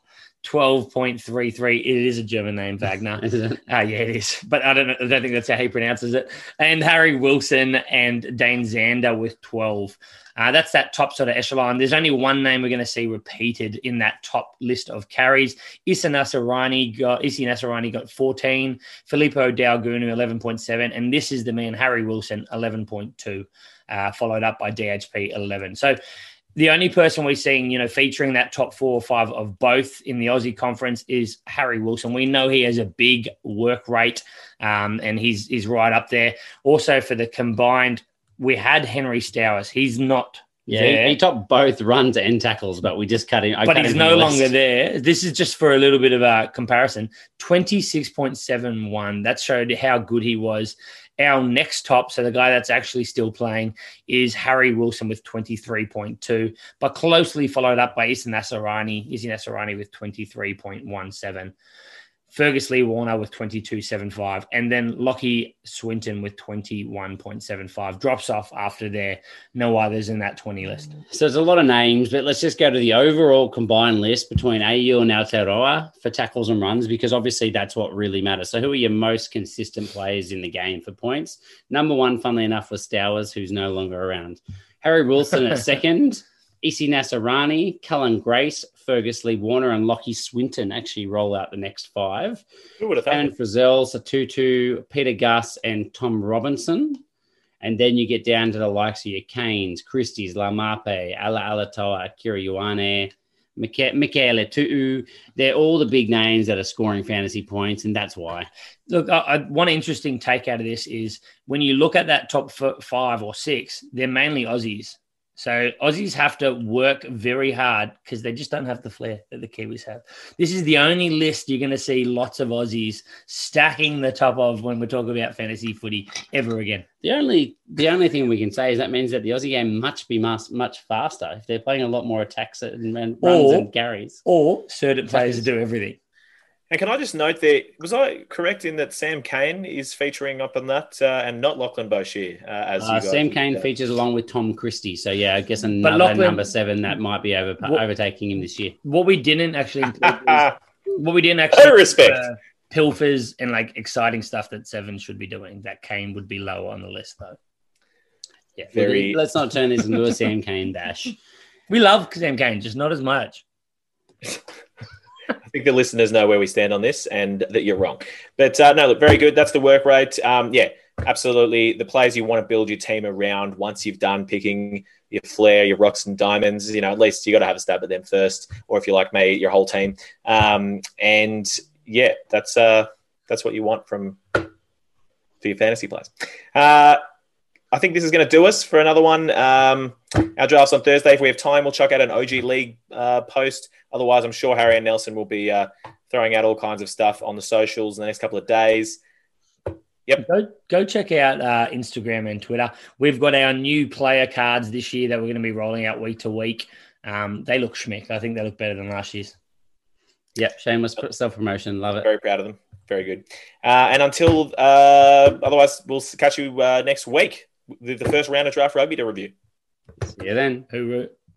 12.33. It is a German name, Wagner. [laughs] Isn't it? Ah, yeah, it is. But I don't know. I don't think that's how he pronounces it. And Harry Wilson and Dane Zander with 12. Uh, that's that top sort of echelon. There's only one name we're going to see repeated in that top list of carries. Issa Naisarani got Naisarani got 14. Filipo Daugunu 11.7, and this is the man Harry Wilson 11.2, uh, followed up by DHP 11. So the only person we're seeing, you know, featuring that top four or five of both in the Aussie conference is Harry Wilson. We know he has a big work rate, um, and he's he's right up there. Also for the combined, we had Henry Stowers. He's not Yeah, he, he topped both runs and tackles, but we just cut him. I but he's him no the longer there. This is just for a little bit of a comparison. Twenty six point seven one. That showed how good he was. Our next top, so the guy that's actually still playing, is Harry Wilson with 23.2, but closely followed up by Issa Naisarani, Issa Naisarani with 23.17. Fergus Lee Warner with 22.75, and then Lockie Swinton with 21.75. Drops off after there. No others in that 20 list. So there's a lot of names, but let's just go to the overall combined list between AU and Aotearoa for tackles and runs, because obviously that's what really matters. So who are your most consistent players in the game for points? Number one, funnily enough, was Stowers, who's no longer around. Harry Wilson at [laughs] second. Issy Naisarani, Cullen Grace, Fergus Lee Warner, and Lockie Swinton actually roll out the next five. Who would have thought? Aaron Frizell, Sotutu, Peter Gus, and Tom Robinson. And then you get down to the likes of your Canes, Christie's, Laumape, Ala Alatoa, Kiri Ioane, Mika- Michaela Tu'u. They're all the big names that are scoring fantasy points, and that's why. Look, I, I, one interesting take out of this is when you look at that top f- five or six, they're mainly Aussies. So Aussies have to work very hard because they just don't have the flair that the Kiwis have. This is the only list you're going to see lots of Aussies stacking the top of when we're talking about fantasy footy ever again. The only the only thing we can say is that means that the Aussie game must be much, much faster if they're playing a lot more attacks and, and runs Or- and carries. Or certain players do everything. And can I just note there, was I correct in that Sam Cane is featuring up on that uh, and not Lachlan Boshier? Uh, as you Uh, guys Sam Cane features along with Tom Christie, so yeah, I guess another Lachlan- number seven that might be over, What- overtaking him this year. What we didn't actually [laughs] what we didn't actually No respect. uh, pilfers and like exciting stuff that Seven should be doing. That Cane would be lower on the list though. Yeah, Very- Let's not turn this into a Sam Cane dash. [laughs] We love Sam Cane, just not as much. [laughs] I think the listeners know where we stand on this and that you're wrong. But uh, no, look, very good. That's the work rate. Um, yeah, absolutely. The players you want to build your team around once you've done picking your flair, your rocks and diamonds, you know, at least you got to have a stab at them first, or if you like me, your whole team. Um, and yeah, that's uh, that's what you want from for your fantasy players. Uh, I think this is going to do us for another one. Um, our drafts on Thursday. If we have time, we'll chuck out an OG League uh, post. Otherwise, I'm sure Harry and Nelson will be uh, throwing out all kinds of stuff on the socials in the next couple of days. Yep. Go go check out uh, Instagram and Twitter. We've got our new player cards this year that we're going to be rolling out week to week. Um, they look schmick. I think they look better than last year's. Yep, shameless self promotion. Love it. Very proud of them. Very good. Uh, and until uh, otherwise, we'll catch you uh, next week with the first round of draft rugby to review. See you then. Hooroo. Uh,